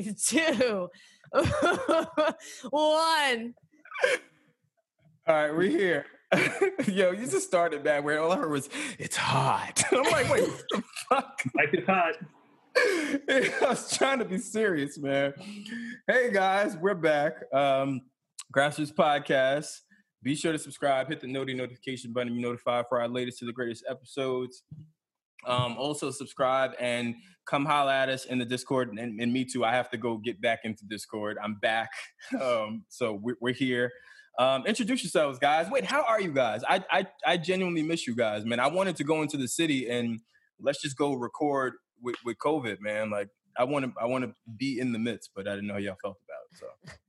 Three, two, one. All right, we're here. Yo, you just started bad where all I heard was, it's hot. I'm like, wait, what the fuck? Like it's hot. I was trying to be serious, man. Hey guys, we're back. Um, Grass Routes Podcast. Be sure to subscribe, hit the noti notification button, be notified for our latest to the greatest episodes. Um, also subscribe and come holla at us in the Discord. And, and, me too. I have to go get back into Discord. I'm back. Um, so we're, we're here. Um, introduce yourselves, guys. Wait, how are you guys? I, I I genuinely miss you guys, man. I wanted to go into the city and let's just go record with, with COVID, man. Like I want to I want to be in the midst, but I didn't know how y'all felt about it. So.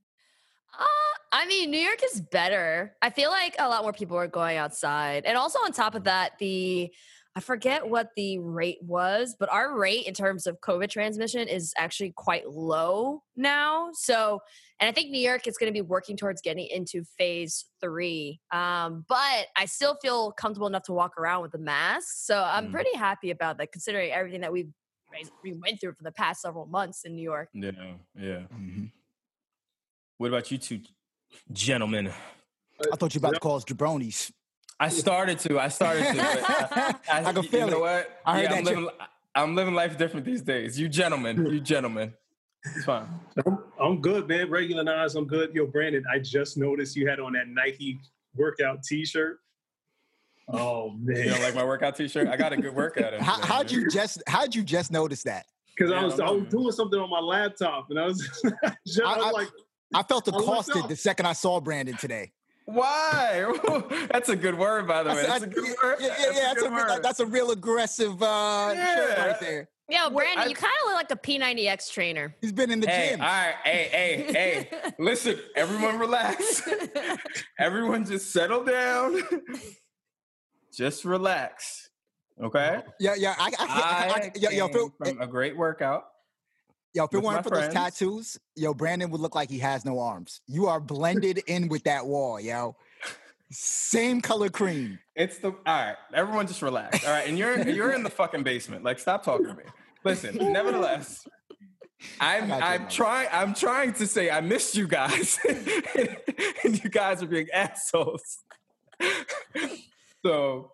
Uh, I mean, New York is better. I feel like a lot more people are going outside, and also on top of that, the I forget what the rate was, but our rate in terms of COVID transmission is actually quite low now. So, and I think New York is going to be working towards getting into phase three. Um, but I still feel comfortable enough to walk around with a mask. So I'm mm. pretty happy about that, considering everything that we've we went through for the past several months in New York. Yeah, yeah. Mm-hmm. What about you two gentlemen? I thought you were about to call us jabronis. I started to. I started to. I, I, uh, I, can feel you know it. what? I heard yeah, I'm living, I'm living life different these days. You gentlemen, you gentlemen. It's fine. I'm, I'm good, man. Regular Naz, I'm good. Yo, Brandon, I just noticed you had on that Nike workout T-shirt. Oh man, you don't like my workout T-shirt? I got a good workout. How, how'd you just? How'd you just notice that? Because yeah, I was I, I was doing something on my laptop, and I was, just, I, was like, I felt accosted the second I saw Brandon today. Why? that's a good word, by the way. That's, a good word. Yeah, yeah, yeah that's, a, word. that's a real aggressive uh, yeah. shirt right there. Yo, Brandon, I, you kind of look like the P90X trainer. He's been in the hey, gym. All right, hey, hey, hey. Listen, everyone relax. everyone just settle down. just relax. Okay? Yeah, yeah. I, I, I, I yeah, yo, Phil, from a great workout. Yo, if it weren't for friends. those tattoos, yo, Brandon would look like he has no arms. You are blended in with that wall, yo. Same color cream. It's the all right. Everyone just relax. All right, and you're you're in the fucking basement. Like, stop talking to me. Listen, nevertheless, I'm I'm trying I'm trying to say I missed you guys, and you guys are being assholes. so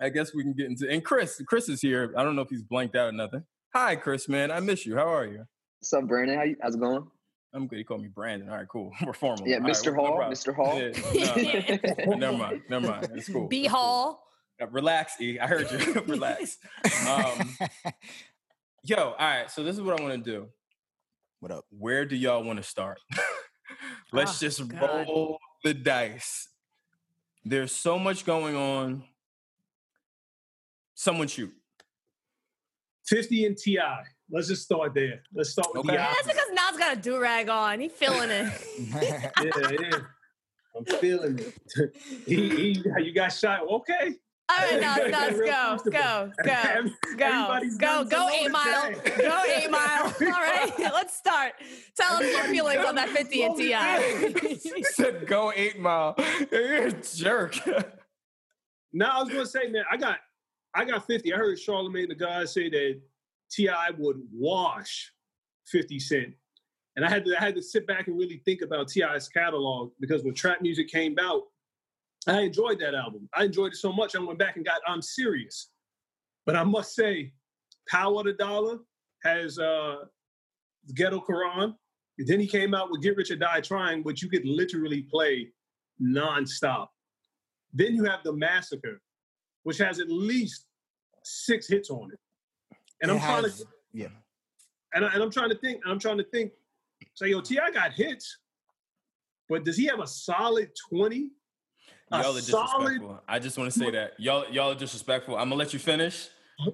I guess we can get into and Chris. Chris is here. I don't know if he's blanked out or nothing. Hi, Chris, man. I miss you. How are you? What's up, Brandon? How you, how's it going? I'm good. He called me Brandon. All right, cool. We're formal. Yeah, Mr. Right, Hall. No Mr. Hall. Yeah, no, never mind. Never mind. It's cool. B Hall. Cool. Uh, relax, E. I heard you. relax. Um, yo, all right. So this is what I want to do. What up? Where do y'all want to start? Let's oh, just God. roll the dice. There's so much going on. Someone shoot. 50 and Ti. Let's just start there. Let's start with okay. the yeah, That's because Naz got a do rag on. He feeling it. yeah, yeah. I'm feeling it. he, he, you got shot. Okay. All right, Naz, Naz, go, go, go, go, go, go, eight mile, go eight mile. All right, let's start. Tell us your feelings on that 50 and Ti. He said go eight mile. You're a jerk. no, I was gonna say, man, I got, I got 50. I heard Charlamagne tha God say that T.I. would wash 50 Cent. And I had to I had to sit back and really think about T.I.'s catalog because when Trap Muzik came out, I enjoyed that album. I enjoyed it so much I went back and got I'm serious. But I must say, Power the Dollar has uh Ghetto Quran. And then he came out with Get Rich or Die Trying, which you could literally play nonstop. Then you have The Massacre, which has at least six hits on it. And it I'm has, trying to yeah. And, I, and I'm trying to think, I'm trying to think, so yo, T.I. got hits, but does he have a solid 20 Y'all are disrespectful. Solid, I just want to say that y'all y'all are disrespectful. I'm gonna let you finish. A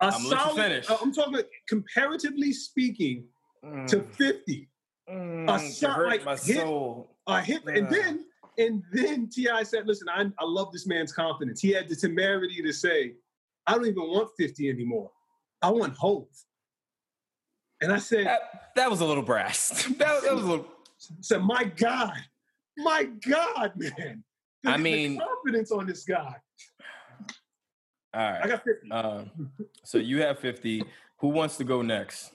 I'm solid, let you finish. Uh, I'm talking comparatively speaking mm. to 50. Mm, a shot like my hit, soul. a hit, yeah. and then and then T.I. said, "Listen, I, I love this man's confidence. He had the temerity to say, I don't even want 50 anymore. I want hope." And I said, "That, that was a little brass. that, that was a little." Said, "My God, my God, man." I mean, confidence on this guy. All right. I got 50. Um, so you have 50. Who wants to go next?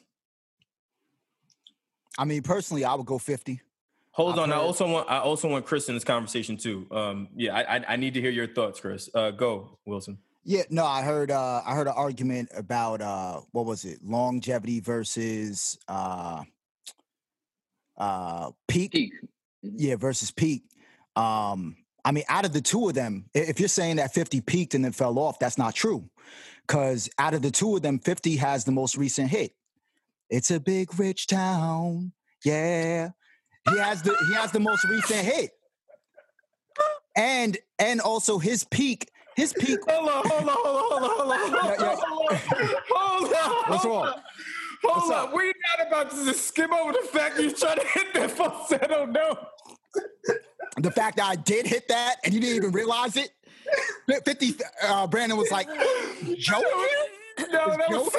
I mean, personally, I would go 50. Hold I've on. Heard... I also want I also want Chris in this conversation too. Um, yeah, I, I, I need to hear your thoughts, Chris. Uh, go, Wylson. Yeah, no, I heard uh I heard an argument about uh what was it? Longevity versus uh uh peak. peak. Yeah, versus peak. Um I mean, out of the two of them, if you're saying that 50 peaked and then fell off, that's not true. Because out of the two of them, 50 has the most recent hit. It's a big rich town. Yeah. He has the he has the most recent hit. And and also his peak, his peak. Hold on, hold on, hold on, hold on, hold on. Yeah, yeah. Hold on. What's wrong? Hold What's on. We're not about to just skim over the fact you're trying to hit that falsetto note the fact that I did hit that and you didn't even realize it. 50 uh, Brandon was like, Joe? No, that was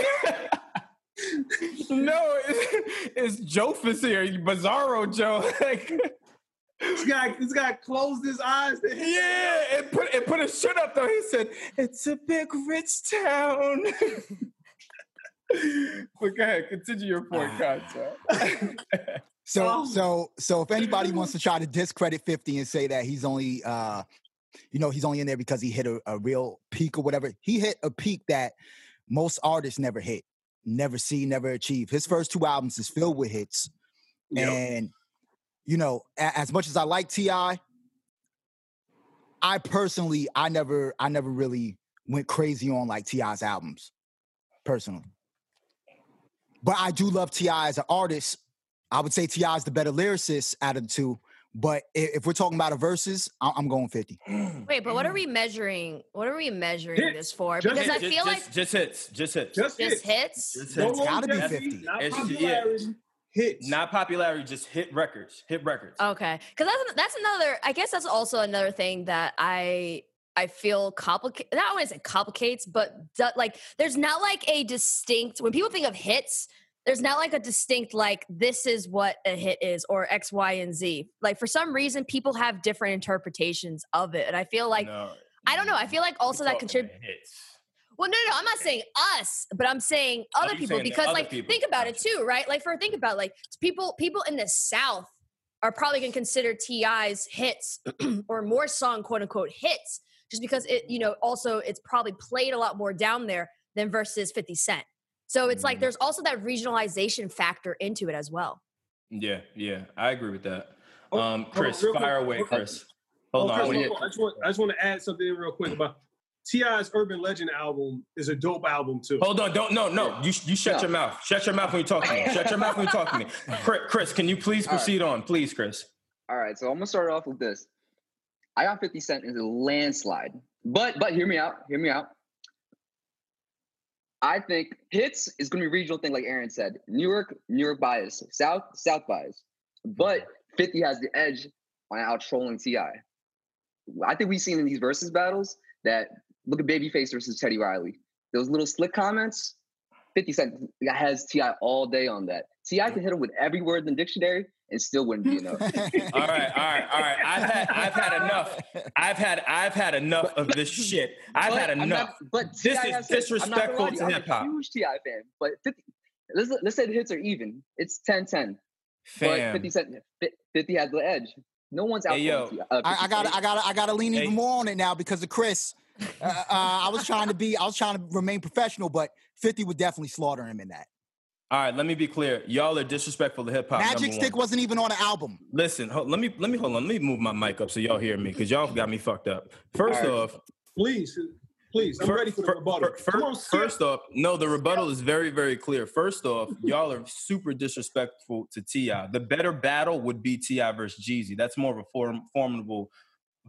No, it's, it's Jofus here, Bizarro Joe. Like this guy, this guy closed his eyes. Yeah, and put and put a shit up though. He said, "It's a big rich town." but go ahead, continue your point, Concept. So oh. so so if anybody wants to try to discredit 50 and say that he's only uh you know he's only in there because he hit a, a real peak or whatever, he hit a peak that most artists never hit, never see, never achieve. His first two albums is filled with hits. Yep. And you know, a- as much as I like T.I., I personally I never I never really went crazy on like T.I.'s albums, personally. But I do love T.I. as an artist I would say T.I. is the better lyricist out of the two. But if we're talking about a Verzuz, I'm going 50. Wait, but what are we mm. measuring? What are we measuring hits. this for? Because hits. I feel just, like just hits, just hits, just, just hits. Just hits. It's gotta be 50. It's, yeah. Hits. Not popularity, just hit records. Hit records. Okay, because that's that's another. I guess that's also another thing that I I feel complicated. Not want to say complicates, but like there's not like a distinct. When people think of hits, there's not like a distinct like this is what a hit is or x y and z like for some reason people have different interpretations of it and i feel like no, i don't know i feel like also that contributes well no, no i'm not saying us but i'm saying oh, other people because other like people. think about it too right like for think about like people people in the south are probably going to consider T.I.'s hits or more song quote unquote hits just because it you know also it's probably played a lot more down there than versus 50 cent so it's like mm-hmm. there's also that regionalization factor into it as well. Yeah, yeah, I agree with that. Oh, um, Chris, oh, fire away, Chris. Hold oh, on. Chris, I, just want, I just want to add something real quick about T.I.'s Urban Legend album is a dope album too. Hold on, don't no no. You you shut your mouth. Shut your mouth when you talk to me. shut your mouth when you talk to me. Chris, can you please proceed right. on, please, Chris? All right, so I'm gonna start off with this. I got 50 Cent in a landslide, but but hear me out. Hear me out. I think hits is going to be a regional thing, like Erin said. New York, New York bias, South, South bias. But 50 has the edge on out trolling T.I. I think we've seen in these Verzuz battles that look at Babyface versus Teddy Riley. Those little slick comments, 50 Cent has T.I. all day on that. T.I. can hit him with every word in the dictionary and still wouldn't be enough. all right, all right, all right. I've had I've had enough. I've had I've had enough of this shit. I've but had enough. Not, but this is disrespectful to hip hop. Huge T.I. fan, but 50, let's let's say the hits are even. It's 10-10. But 50 cent 50 has the edge. No one's out. Hey, yo, uh, I, I gotta I gotta I gotta lean hey. even more on it now because of Chris. Uh, uh, I was trying to be I was trying to remain professional, but 50 would definitely slaughter him in that. All right, let me be clear. Y'all are disrespectful to hip hop. Magic Stick one. wasn't even on the album. Listen, hold, let me let me hold on. Let me move my mic up so y'all hear me because y'all got me fucked up. First right. off, please, please, I'm for, ready for the rebuttal. For, on, first off, no, the rebuttal is very very clear. First off, y'all are super disrespectful to Ti. The better battle would be T.I. versus Jeezy. That's more of a form, formidable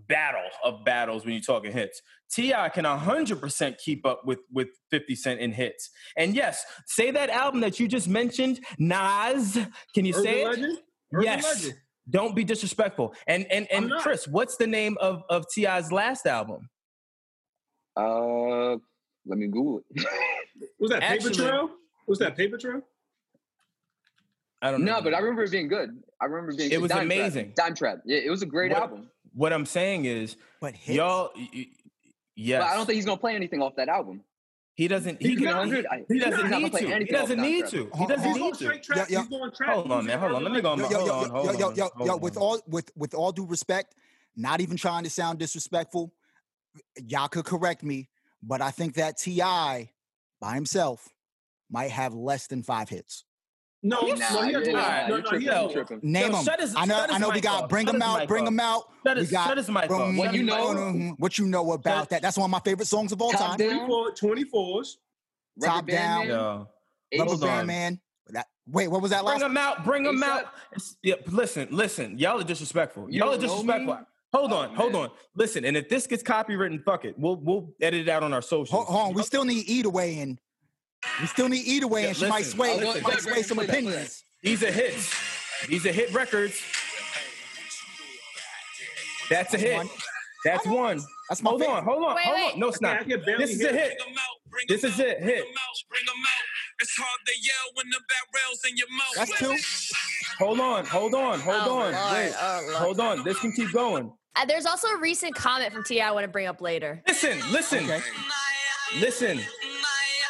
battle of battles when you're talking hits. T.I. can hundred percent keep up with with Fifty Cent in hits. And yes, say that album that you just mentioned, Naz. Can you Urban say it? Urban yes. Legend. Don't be disrespectful. And and and. Chris, what's the name of of T.I.'s last album? Uh, let me Google it. Was that Actually- Paper Trail? Was that Paper Trail? I don't know. no, but I remember it being good. I remember it being. It was Dime Trap. amazing. Dime Trap. Yeah, it was a great What- album. What I'm saying is, But hits. y'all, y- y- yes, But I don't think he's gonna play anything off that album. he doesn't. He, can. not. 100, He doesn't need to. He doesn't need to. He Hold- doesn't He's need to. trap. Yeah, yeah. He's going trap. Hold on, man. Hold on. Let me go on. yo, yo, Hold yo, on. Hold yo, yo, on. yo, hold yo, with all with with all due respect, not even trying to sound disrespectful, y'all could correct me, but I think that T.I. by himself might have less than five hits. No, Nah, no, he has you're- more. No, no, tripping, has tripping. Name them. I know. I know. We got bring them out. Bring them out. Shut we his, got shut his mic bring What you know? Mhm. What you know about that? That's one of my favorite songs of all time. down. 24, 24s. Top down. Man, Rubber Band Man. That, wait, what was that last? Bring them out. Bring them out. Yeah, listen, listen. Y'all are disrespectful. You Y'all are disrespectful. me? Hold Oh, on, hold on. Listen, and if this gets copywritten, fuck it. We'll we'll edit it out on our socials. Hold, hold on. We still need Eat Away in. We still need Eat Away, Yeah, and she might sway, I'll she might sway some play opinions. These are hits. These are hit records. That's a hit. That's one. That's my Hold favorite. on, hold on, Wait, hold wait. on. No, it's I not. can This is hear a it. hit. This is it. Hit. It's hard to yell when the barrel's in your mouth. That's two. Hold on, hold on, hold Oh, on. Lord, Wait. oh, Hold on. This can keep going. Uh, there's also a recent comment from T.I. I want to bring up later. Listen, listen, Okay. listen.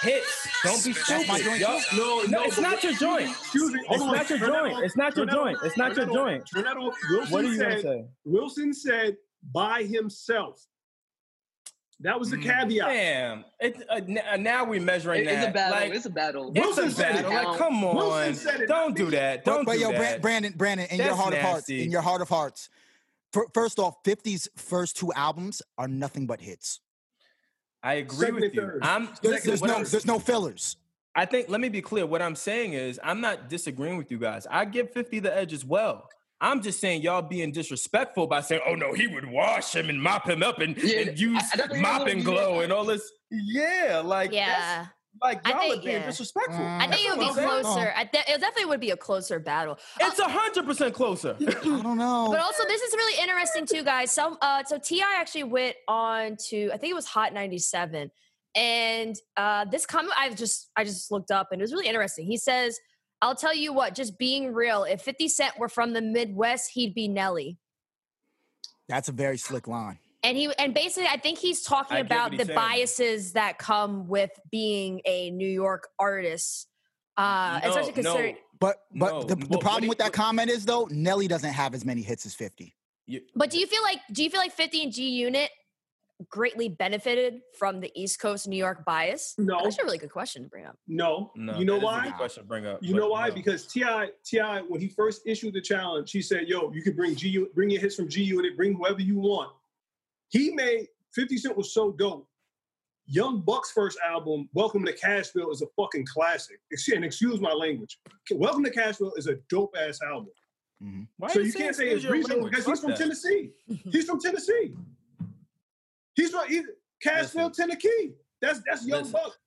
Hits. Don't be stupid. joint. Y'all- No, No, no, it's not your joint. Excuse me. Hold It's not your joint. It's not your joint. It's not your joint. Turn that off. Wylson What are you gonna said, say? Wylson said by himself. That was the Mm, caveat. Damn. It, uh, n- uh, now we're measuring It- it's a battle. Like, it's a battle. it's Wylson a said it. Like, come on. Wylson said it, Don't do that. Don't but do yo, Bran- that. Brandon, Brandon, in your That's heart of hearts, in your heart of hearts. First off, 50's first two albums are nothing but hits. I agree Second with you. third. I'm There's, listen, there's no I'm- there's no fillers. I think let me be clear. What I'm saying is I'm not disagreeing with you guys. I give 50 the edge as well. I'm just saying y'all being disrespectful by saying, "Oh no, he would wash him and mop him up and, Yeah, and use I- I mop and glow and all this." Yeah, like that's, Yeah. Like I y'all think- are being yeah. disrespectful. Mm. I think it would be I'm closer. I th- it definitely would be a closer battle. Uh, It's a hundred percent closer. I don't know. But also, this is really interesting too, guys. Some uh, so T.I. actually went on to I think it was Hot ninety seven, and uh, this comment I just I just looked up and it was really interesting. He says, "I'll tell you what, just being real. If Fifty Cent were from the Midwest, he'd be Nelly." That's a very slick line. And he and basically, I think he's talking I about what the saying. biases that come with being a New York artist, uh, No, especially considering. no. But but No, the, the what problem he- with that comment is though, Nelly doesn't have as many hits as 50. You- But do you feel like do you feel like 50 and G Unit greatly benefited from the East Coast New York bias? No. That's a really good question to bring up. No. no, you know that is a why? good question to bring up. You know why? no. Because T.I. T.I. when he first issued the challenge, he said, "Yo, you can bring G bring your hits from G Unit, bring whoever you want." He made 50 Cent was so dope. Young Buck's first album, Welcome to Cashville, is a fucking classic. And excuse my language. Welcome to Cashville is a dope ass album. Mhm. So you you can't say it's your reasonable because he's from that. Tennessee. He's from Tennessee. He's from he's, Cashville, Tennessee. That's that's Young Listen. Buck.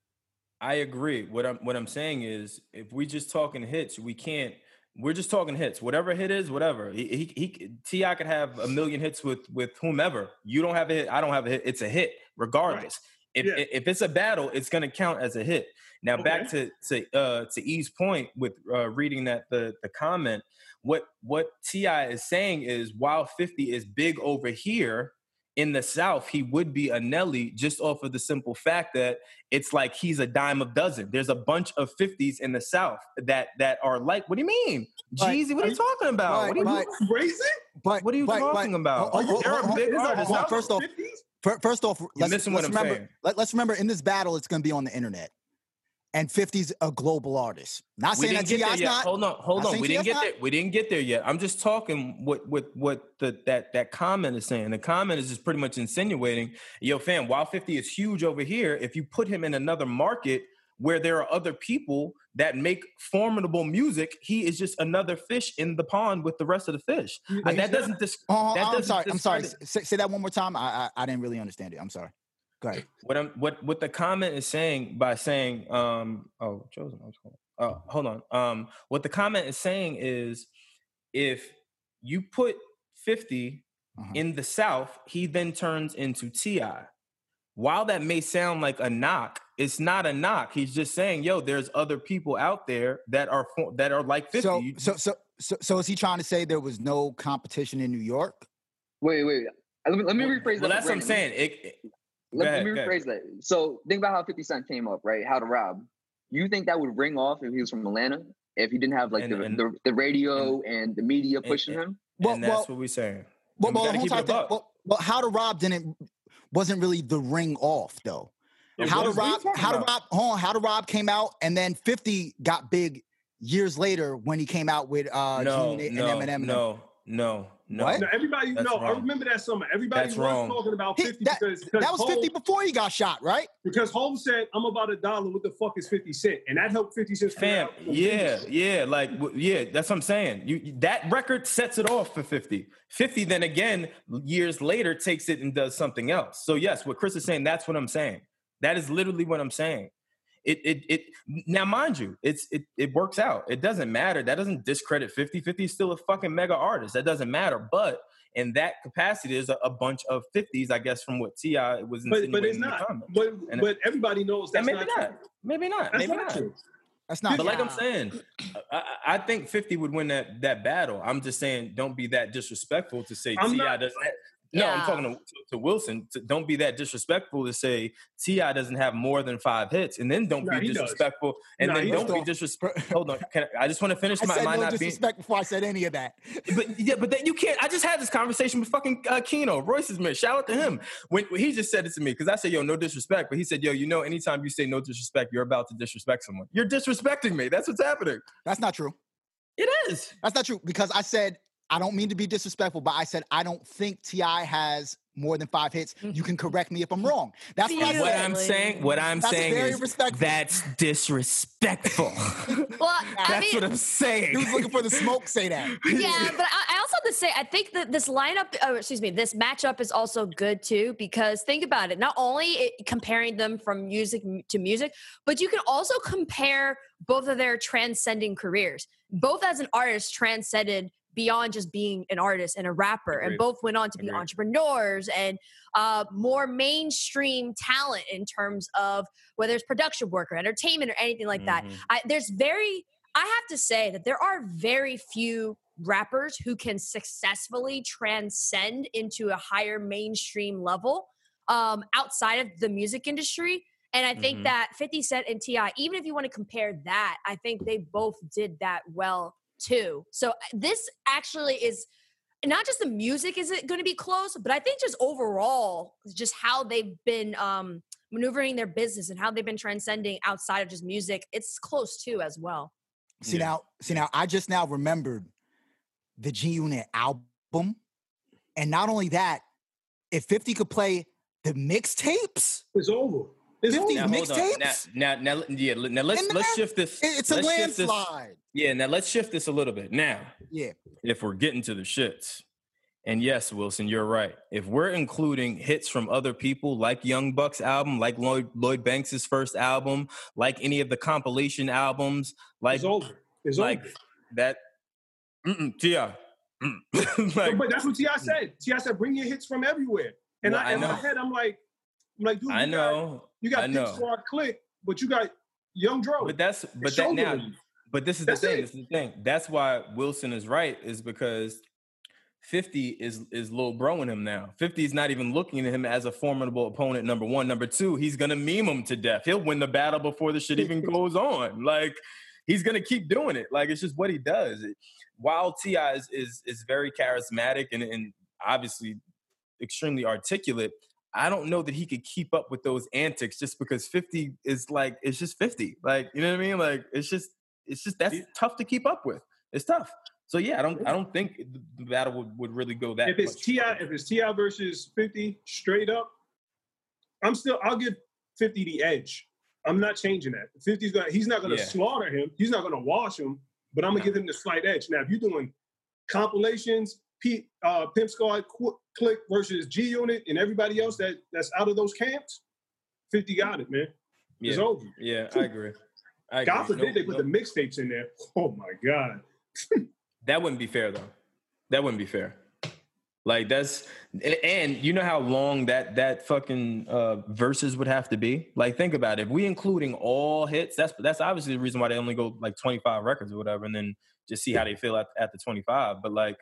I agree. What I'm what I'm saying is, if we just talking hits, we can't. We're just talking hits. Whatever hit is, whatever. He, he, he T.I. could have a million hits with with whomever. You don't have a hit. I don't have a hit. It's a hit, regardless. If Yeah. if it's a battle, it's going to count as a hit. Now back to to uh, to E's point with uh, reading that the the comment. What what T.I. is saying is, while Fifty is big over here in the South, he would be a Nelly just off of the simple fact that it's like he's a dime a dozen. There's a bunch of 50s in the South that that are like, what do you mean? But- Jeezy, what are you talking about? but- what, are you, but- Crazy? But what are you but, talking about? oh, oh, They're oh, a oh, oh, big artist. hold on, How- first off, 50s? first off, let's, missing what let's I'm remember. saying. Let, let's remember in this battle, it's going to be on the internet, and 50's a global artist. Not saying that T.I.'s not. Hold on, hold on. We didn't get not. there. We didn't get there yet. I'm just talking what what what the that that comment is saying. The comment is just pretty much insinuating, yo, fam, while 50 is huge over here, if you put him in another market where there are other people that make formidable music. He is just another fish in the pond with the rest of the fish. But Uh, that doesn't dis- Oh, that I'm doesn't sorry. I'm sorry. Say, say that one more time. I, I I didn't really understand it. I'm sorry. Go ahead. what I'm what what the comment is saying by saying um oh chosen I was calling- oh hold on um what the comment is saying is if you put 50 Uh-huh. in the south he then turns into T.I. while that may sound like a knock it's not a knock he's just saying yo there's other people out there that are that are like 50 So, so so so so is he trying to say there was no competition in New York? Wait, wait. Let me, let me rephrase well that. that's what i'm saying it, it- Let, Go let me rephrase that. So think about how 50 Cent came up, right? How to rob. You think that would ring off if he was from Atlanta? If he didn't have like And- the, and- the the radio and, the media pushing and- him? Well, and that's well, what we're saying well, And we well, gotta the whole keep thing. Well, well, how to rob didn't wasn't really the ring off though. It how to was- what rob? talking How to rob? Hold on. How to rob came out, and then Fifty got big years later when he came out with uh no G no and Eminem. no no no What? No, everybody, That's no, I remember that summer. Everybody That's was wrong. talking about He- 50 that, because, because that was Hov- 50 before he got shot, right? Because Holmes said, I'm about a dollar. What the fuck is 50 Cent? And that helped 50 Cent. Fam, yeah, yeah, like yeah, that's what I'm saying. You you- that record sets it off for 50. 50 then again years later takes it and does something else. So yes, what Chris is saying, that's what I'm saying. That is literally what I'm saying. It it it now mind you, it's it it works out. It doesn't matter. That doesn't discredit 50. 50 is still a fucking mega artist. That doesn't matter. But in that capacity, there's a, a bunch of 50s, I guess, from what T.I. was But, but it's not. comments. But, And- but everybody knows And that's maybe not, not. Maybe not. That's maybe not not. true. That's not But like I'm saying, I, I I think 50 would win that that battle. I'm just saying, don't be that disrespectful to say T.I. doesn't. Have, no, I'm talking to, to Wylson. To, don't be that disrespectful to say T.I. doesn't have more than five hits, and then don't Nah, be he does. disrespectful, and Nah, then he don't be disrespectful. Hold on, can I, I just want to finish I my, said my no not being. disrespect before I said any of that. But yeah, but then you can't. I just had this conversation with fucking uh, Keno, Royce's man. Shout out to him when, when he just said it to me because I said, "Yo, no disrespect," but he said, "Yo, you know, anytime you say no disrespect, you're about to disrespect someone. You're disrespecting me. That's what's happening. That's not true. It is." That's not true because I said I don't mean to be disrespectful, but I said I don't think T.I. has more than five hits. You can correct me if I'm wrong. That's what I What What said. I'm saying, what I'm That's saying very is respectful. that's disrespectful. Well, I that's mean, what I'm saying. He was looking for the smoke. Say that. yeah, but I, I also have to say, I think that this lineup, oh, excuse me, this matchup is also good too because think about it. Not only it, comparing them from music to music, but you can also compare both of their transcending careers. Both as an artist transcended beyond just being an artist and a rapper, and both went on to be entrepreneurs and uh, more mainstream talent in terms of whether it's production work or entertainment or anything like that. Mhm. I, there's very I have to say that there are very few rappers who can successfully transcend into a higher mainstream level um, outside of the music industry. And I think Mhm. that 50 Cent and T.I., even if you want to compare that, I think they both did that well too. So this actually is not just the music is it going to be close, but I think just overall, just how they've been um, maneuvering their business and how they've been transcending outside of just music, it's close too as well. See Yeah. now, see now, I just now remembered the G Unit album, and not only that, if Fifty could play the mixtapes, It's over. It's 50. Now, mixtapes? Now, now, now, yeah. Now let's let's shift this. it's a landslide. Yeah. Now let's shift this a little bit. Now, Yeah, if we're getting to the shits. And yes, Wylson, you're right. If we're including hits from other people, like Young Buck's album, like Lloyd, Lloyd Banks's first album, like any of the compilation albums, like It's over. It's like over. that, mm-mm, Ti. But- like, but that's what T.I. said. T.I. said, "Bring your hits from everywhere." And Well, I, I in my head, I'm like, I'm like, dude, I know, you got Dick. Squad Click, but you got Young Dro. but that's but that now, but this is That's the thing. it. This is the thing. That's why Wylson is right. Is because 50 is is little bro in him now. 50 is not even looking at him as a formidable opponent. Number one, number two, he's gonna meme him to death. He'll win the battle before the shit even goes on. Like he's gonna keep doing it. Like it's just what he does. It- while T.I. is, is is very charismatic and and obviously extremely articulate. I don't know that he could keep up with those antics just because 50 is like it's just 50. Like, you know what I mean? Like it's just it's just that's Yeah. tough to keep up with. It's tough. So yeah, I don't I don't think the battle would, would really go that if it's T.I., if it's T.I. versus 50 straight up, I'm still I'll give 50 the edge. I'm not changing that. 50's gonna he's not gonna Yeah. slaughter him. He's not gonna wash him, but I'm gonna give him the slight edge. Now, if you're doing compilations, P, uh, Pimp Squad, Qu- Click versus G Unit, and everybody else that that's out of those camps, 50 got it, man. It's over. yeah, I agree. I agree. God forbid No- they put no- the mixtapes in there. Oh my God. That wouldn't be fair though. That wouldn't be fair. Like that's and you know how long that that fucking uh Verzuz would have to be? Like think about it. If we including all hits, that's that's obviously the reason why they only go like 25 records or whatever and then just see how they feel at, at the 25. But like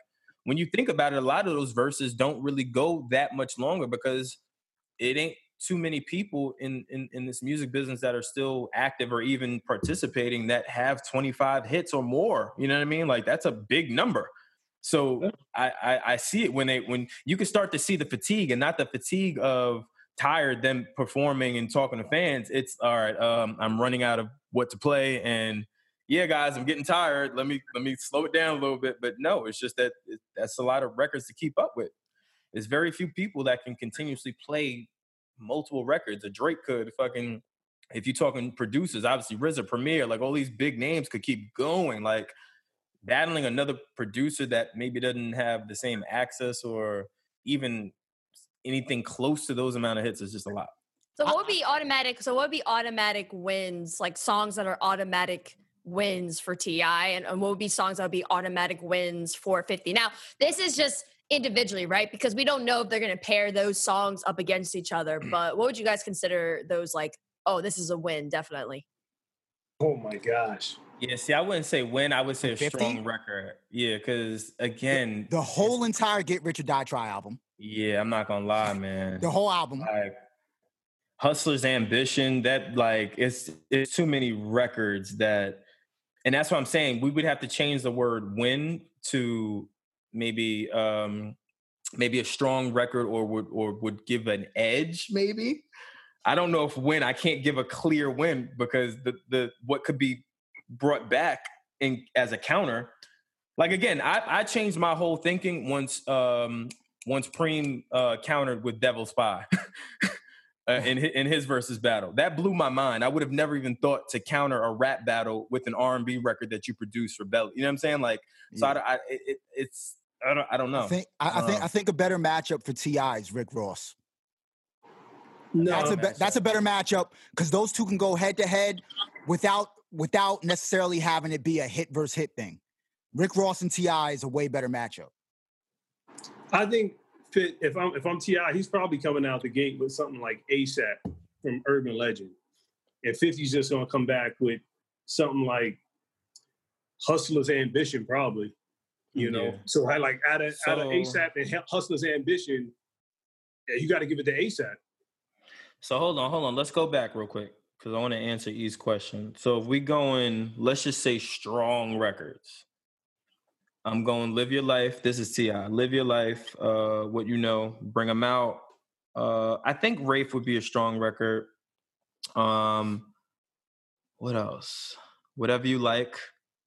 when you think about it, a lot of those Verzuz don't really go that much longer because it ain't too many people in, in in this music business that are still active or even participating that have 25 hits or more. You know what i mean? Like that's a big number. So I, I i see it when they when you can start to see the fatigue and not the fatigue of tired them performing and talking to fans. It's all right um i'm running out of what to play and yeah guys i'm getting tired let me let me slow it down a little bit but no it's just that it, that's a lot of records to keep up with there's very few people that can continuously play multiple records. A Drake could fucking, if you're talking producers, obviously RZA, Premier, like all these big names could keep going. Like battling another producer that maybe doesn't have the same access or even anything close to those amount of hits is just a lot. So what would be automatic? So what would be automatic wins, like songs that are automatic wins for T.I., and, and what would be songs that would be automatic wins for Fifty? Now this is just individually, right? Because we don't know if they're going to pair those songs up against each other. But what would you guys consider those? Like, oh, this is a win, definitely. Oh my gosh. Yeah, see, I wouldn't say win. I would say a 50? strong record. Yeah, because again, The whole entire Get Rich or Die Try album, yeah, I'm not gonna lie, man. the whole album. like hustler's ambition that like it's it's too many records that and that's what i'm saying we would have to change the word win to maybe um maybe a strong record or would or would give an edge. Maybe. I don't know if win i can't give a clear win because the the what could be brought back in as a counter. Like again i i changed my whole thinking once um once preem uh countered with Devil's Pie uh, in hi- in his Verzuz battle. That blew my mind. I would have never even thought to counter a rap battle with an R and B record that you produce for Belly. You know what I'm saying? Like, so I, I it, it- it's I don't I don't know. I think I, I think Uh, I think a better matchup for T.I. is Rick Ross. No, That's a be- that's a better matchup because those two can go head to head without without necessarily having it be a hit versus hit thing. Rick Ross and T.I. is a way better matchup. I think If I'm if I'm T.I., he's probably coming out the gate with something like ASAP from Urban Legend, and 50's just gonna come back with something like Hustler's Ambition, probably. You know, Yeah. so I like out of out of ASAP and Hustler's Ambition, yeah, you got to give it to ASAP. So hold on, hold on. Let's go back real quick because I want to answer E's question. So if we going, let's just say strong records. I'm going live your life. This is Ti. Live your life. Uh, what you know, bring them out. Uh, I think Rafe would be a strong record. Um, what else? Whatever you like.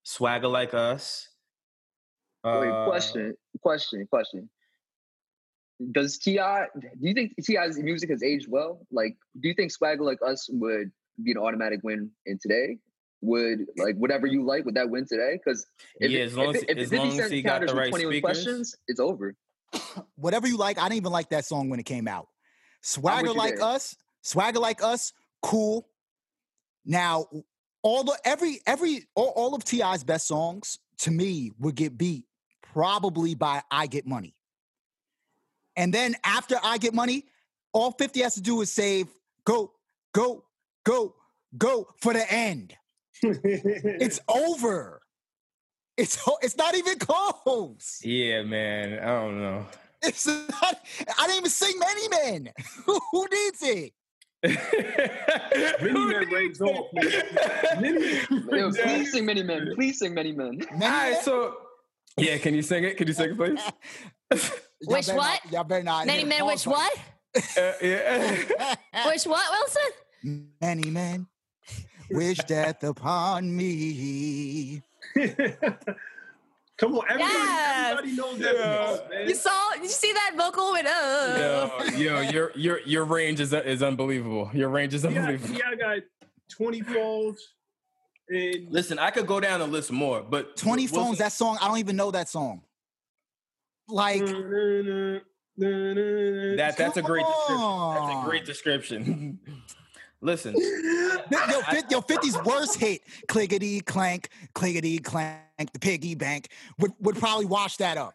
Swagger like us. Wait, Uh, question, question, question. Does T.I.? Do you think T.I.'s music has aged well? Like, do you think Swagger like us would be an automatic win in today? Would like whatever you like would that win today? Because if, Yeah, as long if, as- if as 50 long as he got the right 21 speakers. questions, it's over. Whatever you like, I didn't even like that song when it came out. Swagger like there. us, swagger like us, cool. Now, all the every every all, all of T.I.'s best songs to me would get beat probably by I Get Money. And then after I Get Money, all 50 has to do is save go, go, go, go for the end. It's over. It's it's not even close. Yeah, man. I don't know. It's not. I didn't even sing Many Men. Who needs it? Many Men reigns off, man. Many Yo, please sing Many Men. Please sing Many Men. Many All Men? right, so yeah, can you sing it? Can you sing it, please? Which better what? Not, y'all better not. Many men, which pause what? Uh, yeah. Which what, Wylson? Many men wish death upon me. Come on, everybody, Yes. everybody knows that. Yeah. song, man. You saw? Did you see that vocal with uh? yo, yo, your your your range is is unbelievable. Your range is unbelievable. yeah, I got 20 phones, and Listen, I could go down and list more, but 20 Wylson- phones, that song, I don't even know that song. Like, that that that's a great description. That's a great description. Listen, yo, fit, yo, 50's worst hit, clickety clank, clickety clank, the piggy bank, would, would probably wash that up.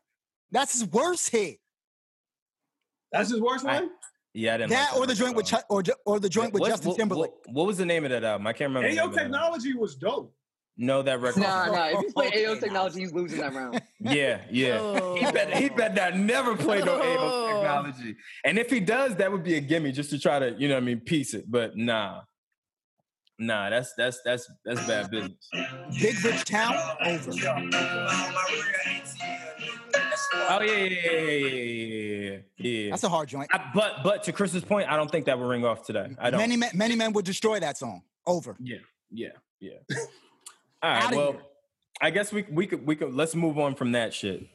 That's his worst hit. That's his worst I- one. yeah, I didn't That like or the joint with record Chu- or, or the joint with What- Justin what- Timberlake. What, what was the name of that album? I can't remember. the Ayo of that album. Technology was dope. No, that record. Nah, nah. If you play Ayo technology, he's losing that round. Yeah, yeah. He better he better not never play no able Oh. technology. And if he does, that would be a gimme just to try to, you know what I mean, piece it. But nah. Nah, that's that's that's that's bad business. Big Rich Town, over. Oh yeah, yeah, yeah, yeah, yeah, yeah. yeah. That's a hard joint. I- but but to Chris's point, I don't think that will ring off today. I don't. Many men, many men would destroy that song. Over. Yeah, yeah, yeah. All right. Well, here. I guess we we could we could let's move on from that shit.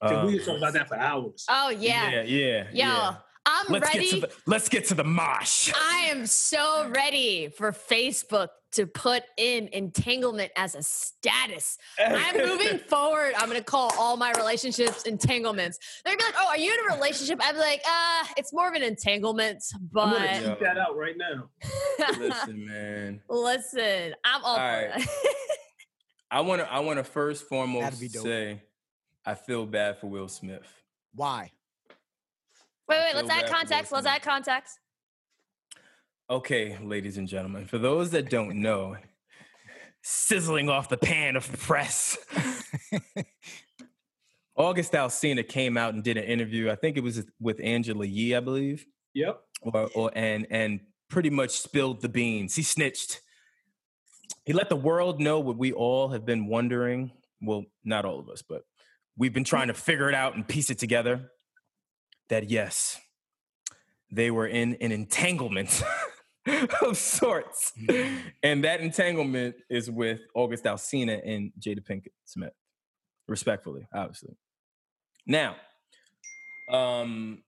'Cause Um, we could talk about that for hours. Oh yeah. yeah, yeah. Yo, yeah. I'm Let's ready. get to the let's get to the mosh. I am so ready for Facebook to put in entanglement as a status. I'm moving forward. I'm gonna call all my relationships entanglements. They're gonna be like, "Oh, are you in a relationship?" I'm like, "Uh, it's more of an entanglement." I'm gonna But that out right now. Listen, man. listen, I'm all All for right. it. I want to I want to first foremost That'd be dope. say I feel bad for Will Smith. Why? wait, wait. Let's add context. Let's add context. Okay, ladies and gentlemen, for those that don't know, sizzling off the pan of the press, August Alsina came out and did an interview. I think it was with Angela Yee, I believe, Yep. or, or and and pretty much spilled the beans. He snitched. He let the world know what we all have been wondering. Well, not all of us, but we've been trying to figure it out and piece it together. That yes, they were in an entanglement of sorts. And that entanglement is with August Alsina and Jada Pinkett Smith, respectfully, obviously. Now, um,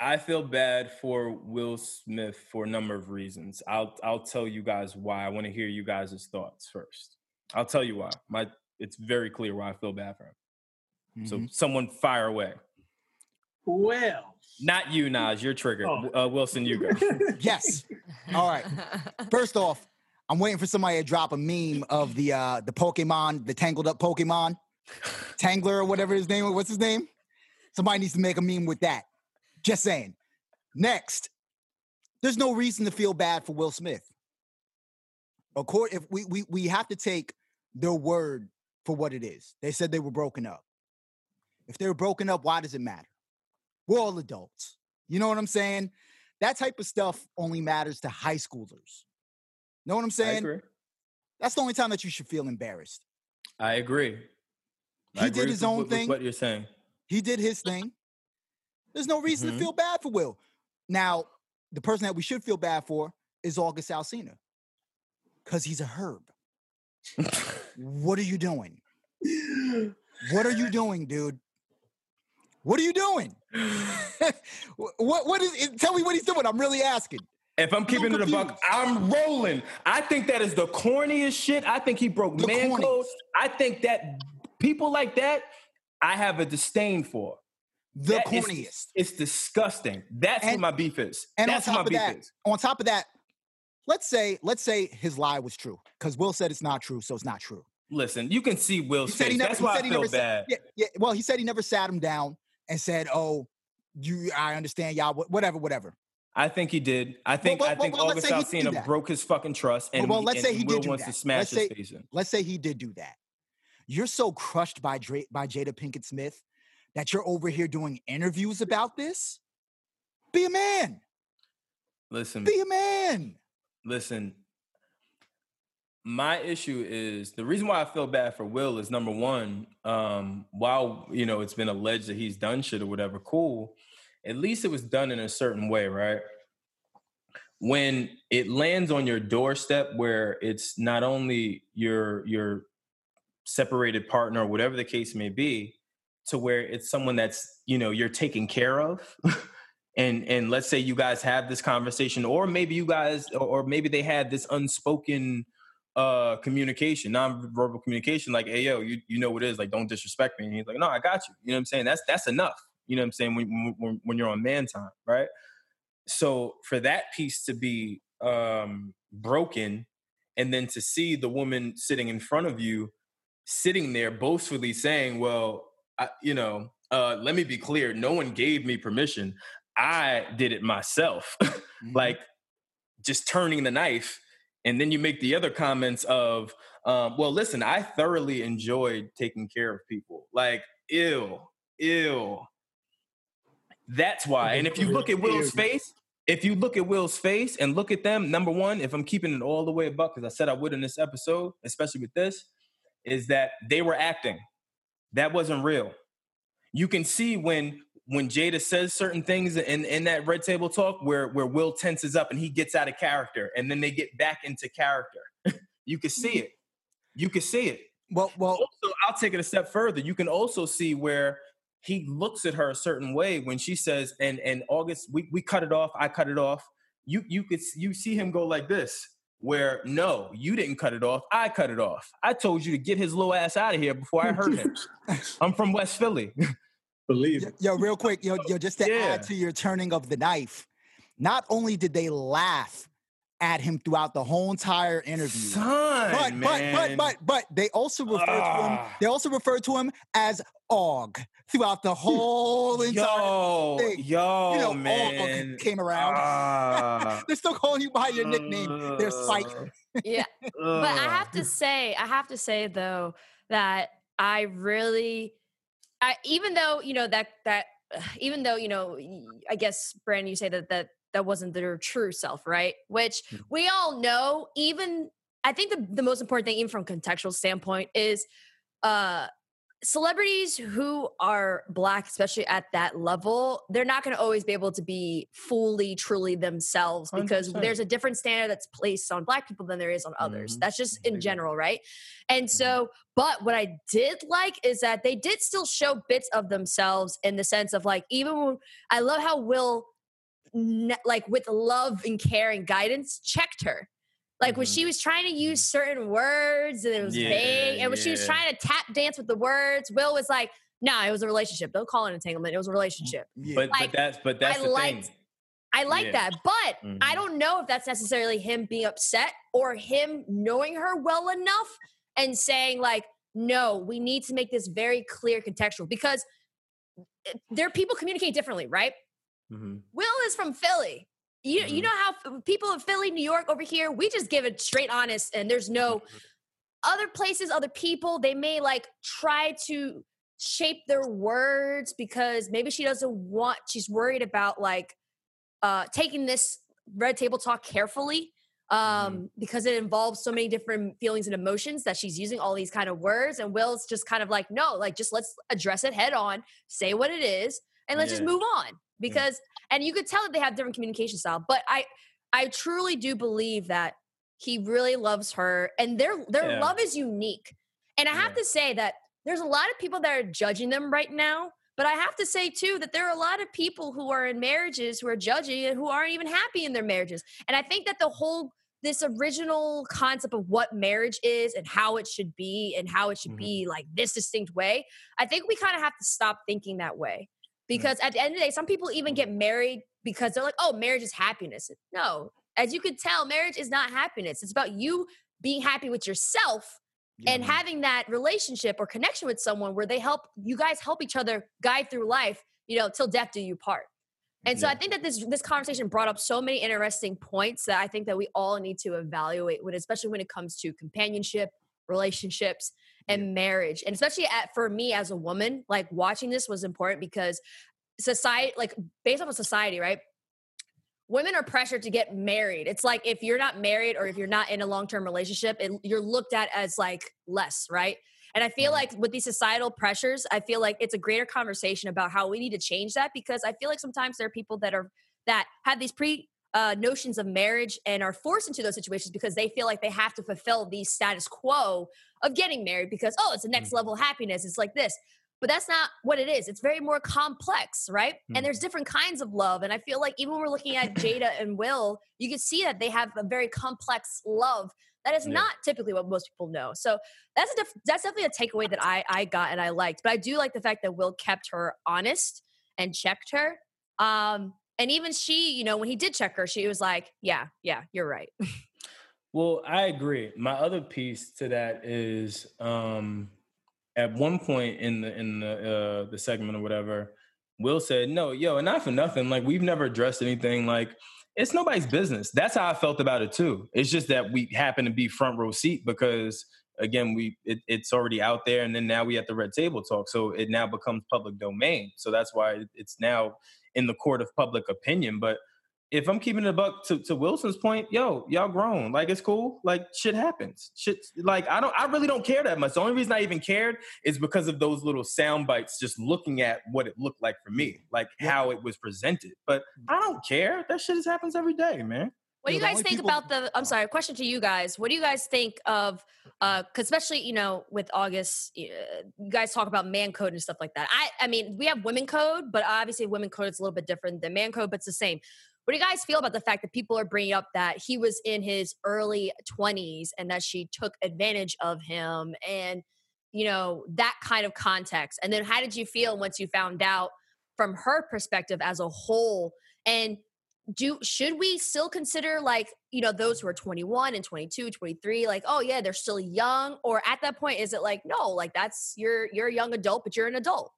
I feel bad for Will Smith for a number of reasons. I'll I'll tell you guys why. I want to hear you guys' thoughts first. I'll tell you why. My it's very clear why I feel bad for him. So Mhm. someone fire away. Well, Not you, Naz. You're triggered. Oh. Uh, Wylson, you go. yes. All right. First off, I'm waiting for somebody to drop a meme of the uh the Pokemon, the tangled up Pokemon, Tangler or whatever his name. What's his name? Somebody needs to make a meme with that. Just saying. Next, there's no reason to feel bad for Will Smith. Accord, if we we we have to take their word for what it is. They said they were broken up. If they were broken up, why does it matter? We're all adults. You know what I'm saying? That type of stuff only matters to high schoolers. Know what I'm saying? That's the only time that you should feel embarrassed. I agree. I He agree did his with- own with- with thing. What you're saying. He did his thing. There's no reason Mhm. to feel bad for Will. Now, the person that we should feel bad for is August Alsina. Because he's a herb. what are you doing? What are you doing, dude? What are you doing? what what is? Tell me what he's doing. I'm really asking. If I'm keeping it a buck. I'm rolling. I think that is the corniest shit. I think he broke The man code. I think that people like that, I have a disdain for. The That is- corniest. It's disgusting. That's what my beef is. And That's on what top my of beef that, is. on top of that, let's say let's say his lie was true because Will said it's not true, so it's not true. Listen, you can see Will's He said he face. never- That's why I feel never said- Yeah, yeah. Well, he said he never sat him down and said, "Oh, you, I understand y'all, whatever, whatever." I think he did. I think well, I think well, August Alsina broke his fucking trust, and, well, let's and say he Will did wants that. to smash Let's his say- face in. Let's say he did do that. You're so crushed by Dra- by Jada Pinkett Smith that you're over here doing interviews about this. Be a man. Listen, Be a man. listen. My issue is the reason why I feel bad for Will is number one, um, while you know it's been alleged that he's done shit or whatever, cool. At least it was done in a certain way, right? When it lands on your doorstep, where it's not only your your separated partner or whatever the case may be, to where it's someone that's you know you're taking care of, and and let's say you guys have this conversation or maybe you guys or maybe they had this unspoken uh communication non-verbal communication like hey yo you, you know what it is like don't disrespect me. And he's like no i got you. You know what i'm saying? That's that's enough. You know what i'm saying? When when, when you're on man time right? So for that piece to be um broken and then to see the woman sitting in front of you sitting there boastfully saying well I, you know uh let me be clear no one gave me permission. I did it myself. Mhm. like just turning the knife and then you make the other comments of um, well listen i thoroughly enjoyed taking care of people. Like ew ew. That's why and if you look at will's face if you look at will's face and look at them number one if i'm keeping it all the way above because i said i would in this episode especially with this is that they were acting that wasn't real you can see when when Jada says certain things in, in that red table talk where where Will tenses up and he gets out of character and then they get back into character. you can see it. You can see it. Well, well, Also, I'll take it a step further. You can also see where he looks at her a certain way when she says, and and August, we, we cut it off, I cut it off. You you could you see him go like this, where no, you didn't cut it off, I cut it off. I told you to get his little ass out of here before I hurt him. I'm from West Philly. Believe yo, it. yo, real quick, yo, yo, just to Yeah. add to your turning of the knife, not only did they laugh at him throughout the whole entire interview, Son, but but but but but they also referred to him. Ah. They also referred to him as Og throughout the whole entire. yo, thing. yo, you know, man. Og came around. Ah. They're still calling you by your nickname. They're Spike. Yeah. But I have to say, I have to say though that I really, I even though you know that that even though you know, i guess Brandon, you say that that that wasn't their true self, right? Which Mm. we all know. Even I think the the most important thing, even from contextual standpoint, is uh celebrities who are black especially at that level they're not going to always be able to be fully truly themselves because 100%. there's a different standard that's placed on black people than there is on others Mhm. that's just in general right and so but what i did like is that they did still show bits of themselves in the sense of like even when i love how will like with love and care and guidance checked her like when she mm-hmm. was trying to use certain words and it was Yeah, vague and when she was trying to tap dance with the words will was like nah it was a relationship don't call it entanglement it was a mm, relationship Yeah. But Like, but that's but that's I the liked- thing. I like Yeah. that, but I Mhm. don't know if that's necessarily him being upset or him knowing her well enough and saying like, no, we need to make this very clear contextual because it- there people communicate differently, right? Mhm. Will is from Philly. You you Mhm. know how people in Philly, New York, over here, we just give it straight honest, and there's no other places, other people. They may like try to shape their words because maybe she doesn't want. She's worried about like uh taking this red table talk carefully um because it involves so many different feelings and emotions that she's using all these kind of words and will's just kind of like no like just let's address it head on say what it is and let's just move on because and you could tell that they have different communication style but i i truly do believe that he really loves her and their their Yeah. love is unique and i have to say that there's a lot of people that are judging them right now but i have to say too that there are a lot of people who are in marriages who are judging and who aren't even happy in their marriages and i think that the whole this original concept of what marriage is and how it should be and how it should Mhm. be like this distinct way i think we kind of have to stop thinking that way because at the end of the day some people even get married because they're like oh marriage is happiness. No as you could tell marriage is not happiness. It's about you being happy with yourself and Mm-hmm. having that relationship or connection with someone where they help you guys help each other guide through life you know till death do you part. And so i think that this this conversation brought up so many interesting points that i think that we all need to evaluate when especially when it comes to companionship relationships and marriage and especially at, for me as a woman like watching this was important because society like based off of society right? Women are pressured to get married. It's like if you're not married or if you're not in a long-term relationship it, you're looked at as like less right? And i feel like with these societal pressures i feel like it's a greater conversation about how we need to change that because i feel like sometimes there are people that are that have these pre uh, notions of marriage and are forced into those situations because they feel like they have to fulfill the status quo of getting married because oh it's the next level of happiness it's like this but that's not what it is. It's very more complex, right? Hmm. And there's different kinds of love. And I feel like even when we're looking at Jada and Will, you can see that they have a very complex love that is Yeah. not typically what most people know. So that's a def- that's definitely a takeaway that I I got and I liked. But I do like the fact that Will kept her honest and checked her. Um, and even she, you know, when he did check her, she was like, "Yeah, yeah, you're right." Well, I agree. My other piece to that is um at one point in the in the uh the segment or whatever, Will said, No, yo, and not for nothing. Like we've never addressed anything like it's nobody's business. That's how I felt about it too. It's just that we happen to be front row seat because again, we it, it's already out there, and then now we at the red table talk. So it now becomes public domain. So that's why it's now in the court of public opinion. But if I'm keeping the buck to, to Wylson's point, yo, y'all grown. Like it's cool. Like shit happens. Shit like I don't I really don't care that much. The only reason I even cared is because of those little sound bites just looking at what it looked like for me, like how it was presented. But I don't care. That shit just happens every day, man. What do you guys think people- about the? I'm sorry, question to you guys. What do you guys think of? Uh, 'cause especially you know with August, uh, you guys talk about man code and stuff like that. I, I mean, we have women code, but obviously women code is a little bit different than man code, but it's the same. What do you guys feel about the fact that people are bringing up that he was in his early 20s and that she took advantage of him and you know that kind of context? And then how did you feel once you found out from her perspective as a whole? And do should we still consider like you know those who are 21 and 22 23 like oh yeah they're still young or at that point is it like no like that's you're you're a young adult but you're an adult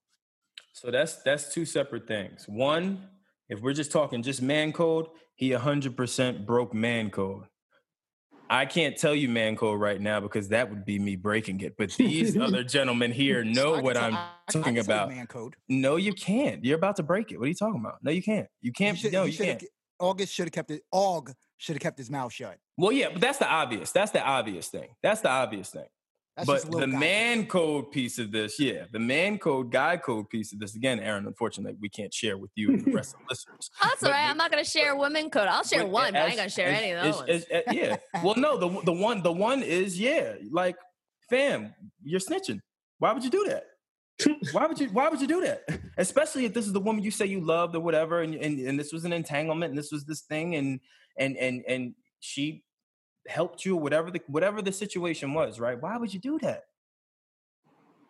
So that's that's two separate things. One, if we're just talking just man code, he 100% broke man code. I can't tell you man code right now because that would be me breaking it. But these other gentlemen here know I can what tell- I'm I- I talking you about. Man code. No, you can't. You're about to break it. What are you talking about? No, you can't. You can't. should- no, he you can't. August should have kept it. Aug should have kept his mouth shut. Well, yeah, but that's the obvious. That's the obvious thing. That's the obvious thing. That's but the man code piece of this, yeah, the man code, guy code piece of this. Again, Erin, unfortunately, we can't share with you and the rest of the listeners. oh, that's all But- right i'm not going to share women code i'll share but one but i ain't as- going to share as- any of as- those ones. as- as- yeah. Well, no, the the one the one is yeah, like fam, you're snitching. Why would you do that? why would you why would you do that? Especially if this is the woman you say you loved or whatever, and and, and this was an entanglement and this was this thing and and and and she helped you, whatever the whatever the situation was, right? Why would you do that?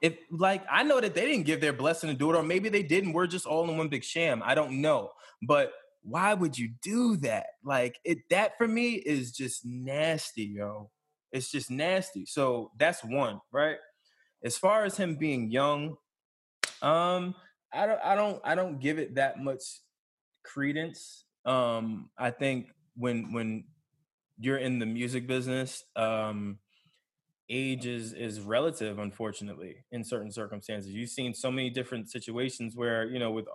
If like I know that they didn't give their blessing to do it, or maybe they didn't. We're just all in one big sham. I don't know. But why would you do that? Like it that for me is just nasty, yo. It's just nasty. So that's one, right? As far as him being young, um, I don't I don't I don't give it that much credence. Um, I think when when you're in the music business, um, age is is relative, unfortunately, in certain circumstances. You've seen so many different situations where, you know, with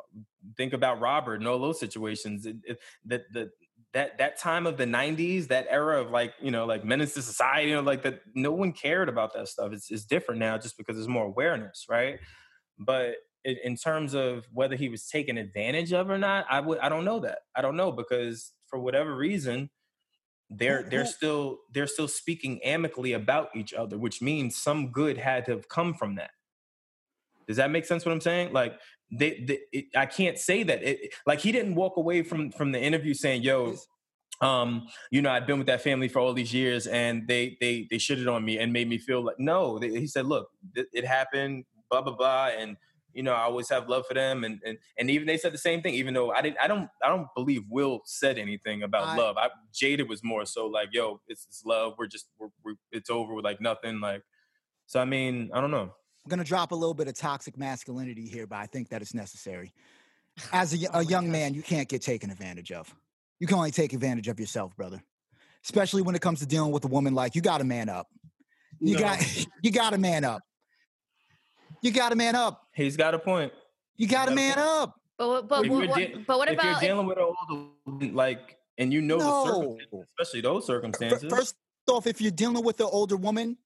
think about Robert and all those situations. It, it, that the that that time of the 90s that era of like you know like menace to society you know like that no one cared about that stuff it's, it's different now just because there's more awareness right but in, in terms of whether he was taken advantage of or not i would i don't know that i don't know because for whatever reason they're they're still they're still speaking amicably about each other which means some good had to have come from that. Does that make sense what i'm saying? Like they, they it, i can't say that it, like he didn't walk away from from the interview saying yo um you know i've been with that family for all these years and they they they shitted on me and made me feel like no they, he said look it, it happened blah blah blah and you know i always have love for them and and, and even they said the same thing even though i didn't i don't i don't believe will said anything about I- love i jaded was more so like yo it's, it's love we're just we're, we're it's over with like nothing like so i mean i don't know I'm going to drop a little bit of toxic masculinity here, but I think that it's necessary. As a oh young man, you can't get taken advantage of. You can only take advantage of yourself, brother. Especially when it comes to dealing with a woman like you got to man up. You No. got you got to man up. You got to man up. he's got a point You got to gotta man man up. but what- but If what, you're de- but what if you're about dealing with an older like and you know the No. circumstances especially those circumstances First off, if you're dealing with an older woman,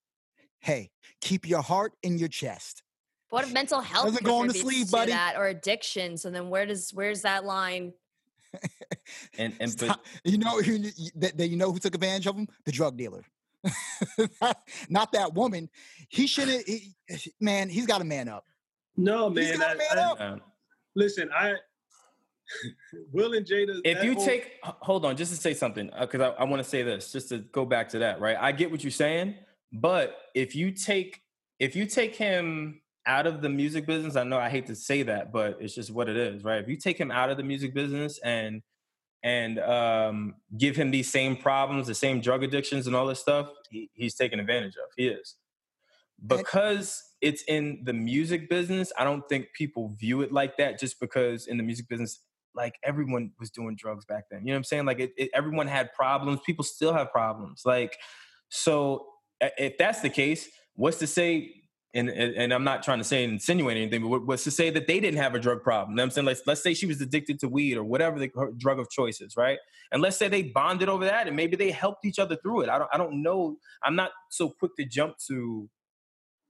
hey, keep your heart in your chest. what if mental health Doesn't go on the sleeve, to buddy. that or addiction so then where does where's that line and and but You know, who you- you- that, that you know who took advantage of him? The drug dealer. Not, not that woman. He shouldn't. he- Man, he's got to man up. No, He's man. gotta man I- up. Um, listen, I Will and Jada. if you whole- take hold on just to say something because I, I want to say this just to go back to that right i get what you're saying but if you take if you take him out of the music business i know i hate to say that but it's just what it is right if you take him out of the music business and and um, give him these same problems the same drug addictions and all this stuff he, he's taken advantage of he is. Because it's in the music business i don't think people view it like that just because in the music business like everyone was doing drugs back then you know what i'm saying? Like it, it, everyone had problems people still have problems like so if that's the case what's to say and, and and i'm not trying to say insinuate anything but was to say that they didn't have a drug problem you know i'm saying let's, let's say she was addicted to weed or whatever the drug of choice is right and let's say they bonded over that and maybe they helped each other through it i don't i don't know i'm not so quick to jump to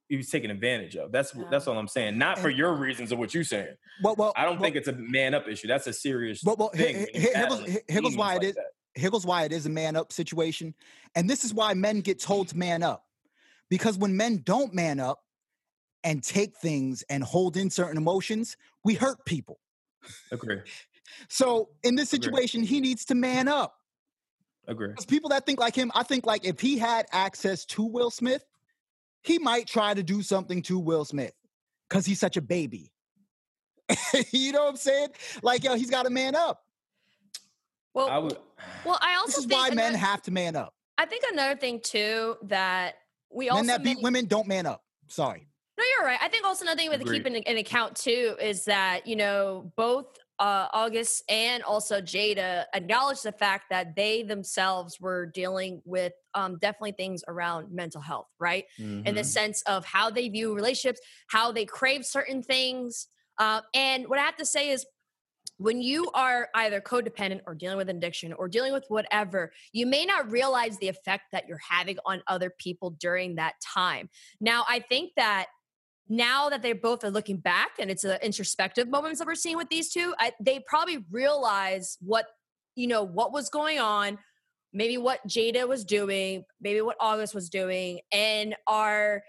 he was taken advantage of. That's Yeah. that's all I'm saying. Not for your reasons of what you're saying. Well, well, I don't well, think it's a man up issue. That's a serious Well, well, thing. here- when you here- here goes- here- here goes why it like is- here goes why it is a man up situation. And this is why men get told to man up. Because when men don't man up and take things and hold in certain emotions, we hurt people. Agree. So in this Agree. situation, he needs to man up. Agree. Because people that think like him, I think like if he had access to Will Smith, he might try to do something to Will Smith because he's such a baby. you know what I'm saying? Like, yo, he's got to man up. Well, I would. well, I also This is think why men have to man up. I think another thing too that we also Men that beat many- women don't man up. Sorry. No, you're right. I think also another thing with keeping in in account too is that you know both uh, August and also Jada acknowledge the fact that they themselves were dealing with um, definitely things around mental health, right? in the Mhm. sense of how they view relationships, how they crave certain things. Uh, and what I have to say is, when you are either codependent or dealing with addiction or dealing with whatever, you may not realize the effect that you're having on other people during that time. Now, I think that now that they both are looking back and it's an introspective moments that we're seeing with these two, I, they probably realize what you know what was going on, maybe what Jada was doing, maybe what August was doing, and are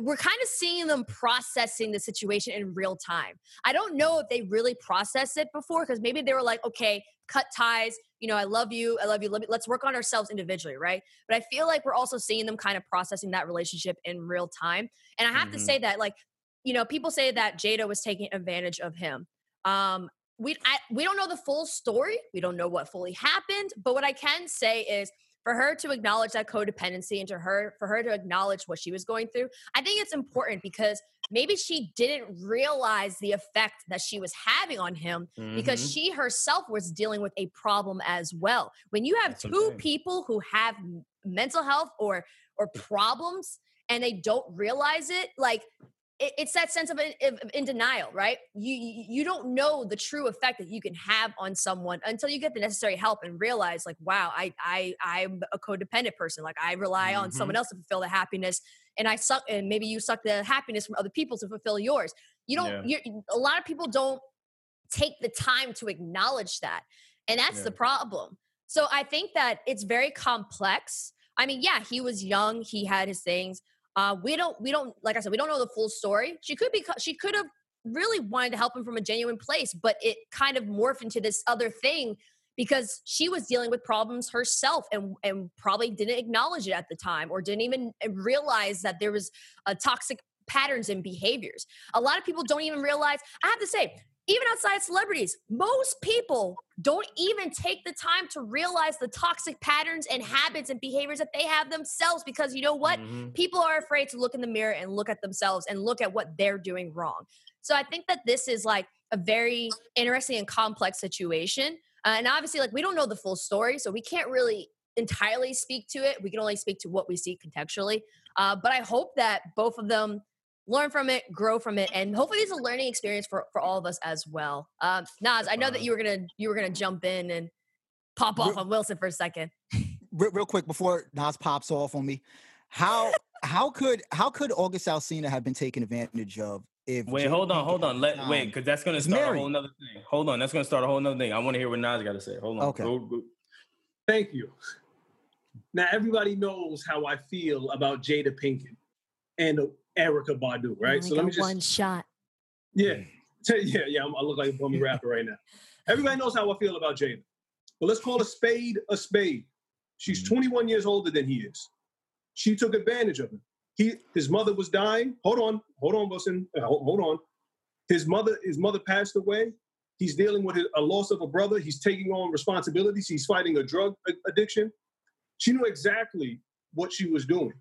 we're kind of seeing them processing the situation in real time. I don't know if they really processed it before because maybe they were like, okay, cut ties. You know, I love you. I love you. Let me, let's work on ourselves individually, right? But I feel like we're also seeing them kind of processing that relationship in real time. And I have to Mhm. say that, like, you know, people say that Jada was taking advantage of him. Um, we I, we don't know the full story. We don't know what fully happened. But what I can say is for her to acknowledge that codependency and to her for her to acknowledge what she was going through, I think it's important because maybe she didn't realize the effect that she was having on him because Mhm. she herself was dealing with a problem as well. When you have That's two people who have mental health or or problems and they don't realize it, like it, it's that sense of in, of- in denial, right? You you don't know the true effect that you can have on someone until you get the necessary help and realize, like, wow, I I I'm a codependent person. Like I rely on Mm-hmm. someone else to fulfill the happiness, and I suck, and maybe you suck the happiness from other people to fulfill yours. You don't. Yeah. You a lot of people don't take the time to acknowledge that, and that's the problem. So I think that it's very complex. I mean, yeah, he was young, he had his things. Uh, we don't, we don't, like I said, we don't know the full story. She could be, she could have really wanted to help him from a genuine place, but it kind of morphed into this other thing because she was dealing with problems herself and and probably didn't acknowledge it at the time or didn't even uh, realize that there was a toxic patterns and behaviors. A lot of people don't even realize. I have to say, even outside celebrities, most people don't even take the time to realize the toxic patterns and habits and behaviors that they have themselves because you know what? Mhm. People are afraid to look in the mirror and look at themselves and look at what they're doing wrong. So I think that this is like a very interesting and complex situation. Uh, and obviously, like we don't know the full story, so we can't really entirely speak to it. We can only speak to what we see contextually. Uh, but I hope that both of them learn from it, grow from it, and hopefully it's a learning experience for, for all of us as well. Um, Naz, I know that you were gonna you were gonna jump in and pop off Re- on Wylson for a second. Real, real quick before Naz pops off on me, how how could how could August Alsina have been taken advantage of if Wait, Jada hold on, hold on. the Let wait, because that's gonna is start a whole nother thing. Hold on, that's gonna start a whole nother thing. I want to hear what Naz got to say. Hold on. Okay. Go- go- Thank you. Now everybody knows how I feel about Jada Pinkett and Erykah Badu, right? So let me just one shot. Yeah, yeah, yeah. I'm, I look like a bummy rapper right now. Everybody knows how I feel about Jada. But let's call a spade a spade. She's Mm-hmm. 21 years older than he is. She took advantage of him. He, his mother was dying. Hold on, hold on, Wylson. Uh, Hold, hold on. His mother, his mother passed away. He's dealing with a loss of a brother. He's taking on responsibilities. He's fighting a drug addiction. She knew exactly what she was doing.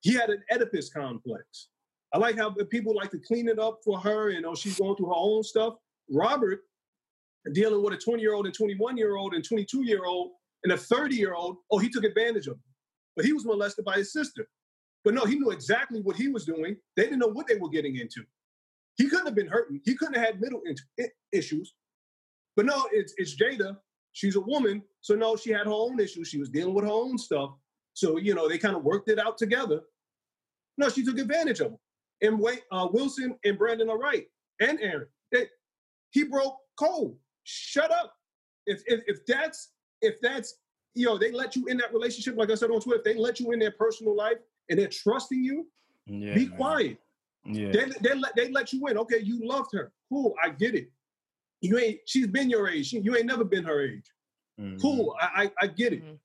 He had an Oedipus complex. I like how people like to clean it up for her and oh, she's going through her own stuff. Robert dealing with a 20 year old and 21 year old and 22 year old and a 30 year old. Oh, he took advantage of him. But he was molested by his sister. But no, he knew exactly what he was doing. They didn't know what they were getting into. He couldn't have been hurting. He couldn't have had middle int- i- issues. But no, it's, it's Jada. She's a woman. So no, she had her own issues. She was dealing with her own stuff. So, you know, they kind of worked it out together. No, she took advantage of him. And Wayne, uh, Wylson and Brandon are right. And Erin. They, he broke cold. Shut up. If, if if that's if that's you know they let you in that relationship, like I said on Twitter, if they let you in their personal life and they're trusting you, Yeah, be man. quiet. Yeah. They they let they let you in. Okay, you loved her. Cool, I get it. You ain't she's been your age. She, you ain't never been her age. Mhm. Cool, I I, I get it. Mhm.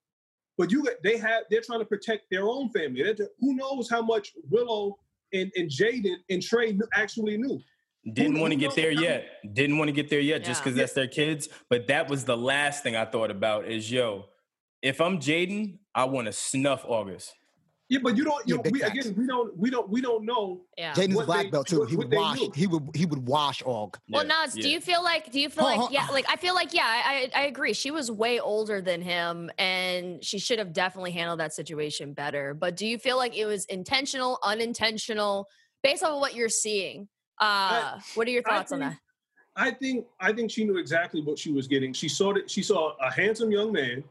But you, they have they're trying to protect their own family. They're who knows how much Willow and, and Jaden and Trey actually knew. Didn't want to get there how- yet. Didn't want to get there yet just Yeah. because that's their kids. But that was the last thing I thought about is yo, if I'm Jaden, I want to snuff August. Yeah, but you don't. You Yeah, know, we, facts. again, we don't. We don't. We don't know. Yeah. Jaden's a black they- belt too. what- He would wash. knew. He would he would wash Og. Well, Yeah, Naz, do you feel like? Do you feel Hold like? on. Yeah, like I feel like yeah, I I I agree. She was way older than him, and she should have definitely handled that situation better. But do you feel like it was intentional, unintentional, based on what you're seeing? Uh, what are your I thoughts on that? I think. I think she knew exactly what she was getting. She saw that. She saw a handsome young man,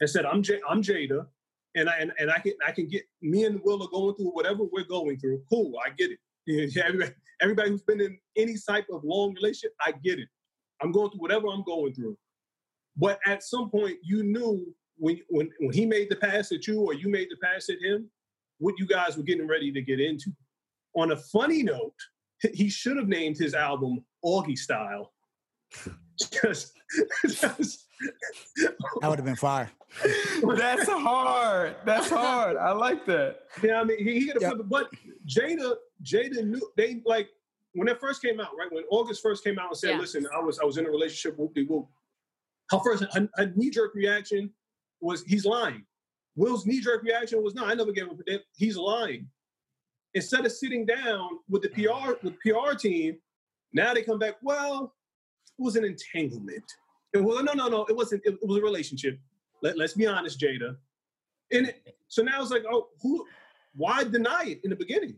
and said, "I'm J- I'm Jada, and I and, and I can I can get me and Will are going through whatever we're going through. Cool, I get it. Everybody, everybody who's been in any type of long relationship, I get it. I'm going through whatever I'm going through. But at some point, you knew when when when he made the pass at you or you made the pass at him, what you guys were getting ready to get into. On a funny note, he should have named his album Augie Style. Just, just That would have been fire. That's hard. That's hard. I like that. yeah, I mean, he, he could have, Yep. but Jada, Jada knew they like when it first came out, right? When August first came out and said, Yeah. "Listen, I was I was in a relationship with the whoop." Her first her, her knee jerk reaction was, "He's lying." Will's knee jerk reaction was, "No, I never gave him that. He's lying." Instead of sitting down with the PR with PR team, now they come back. Well, it was an entanglement. It was no, no, no. It wasn't. It, it was a relationship. Let, let's be honest, Jada. And it, so now it's like, oh, who? Why deny it in the beginning?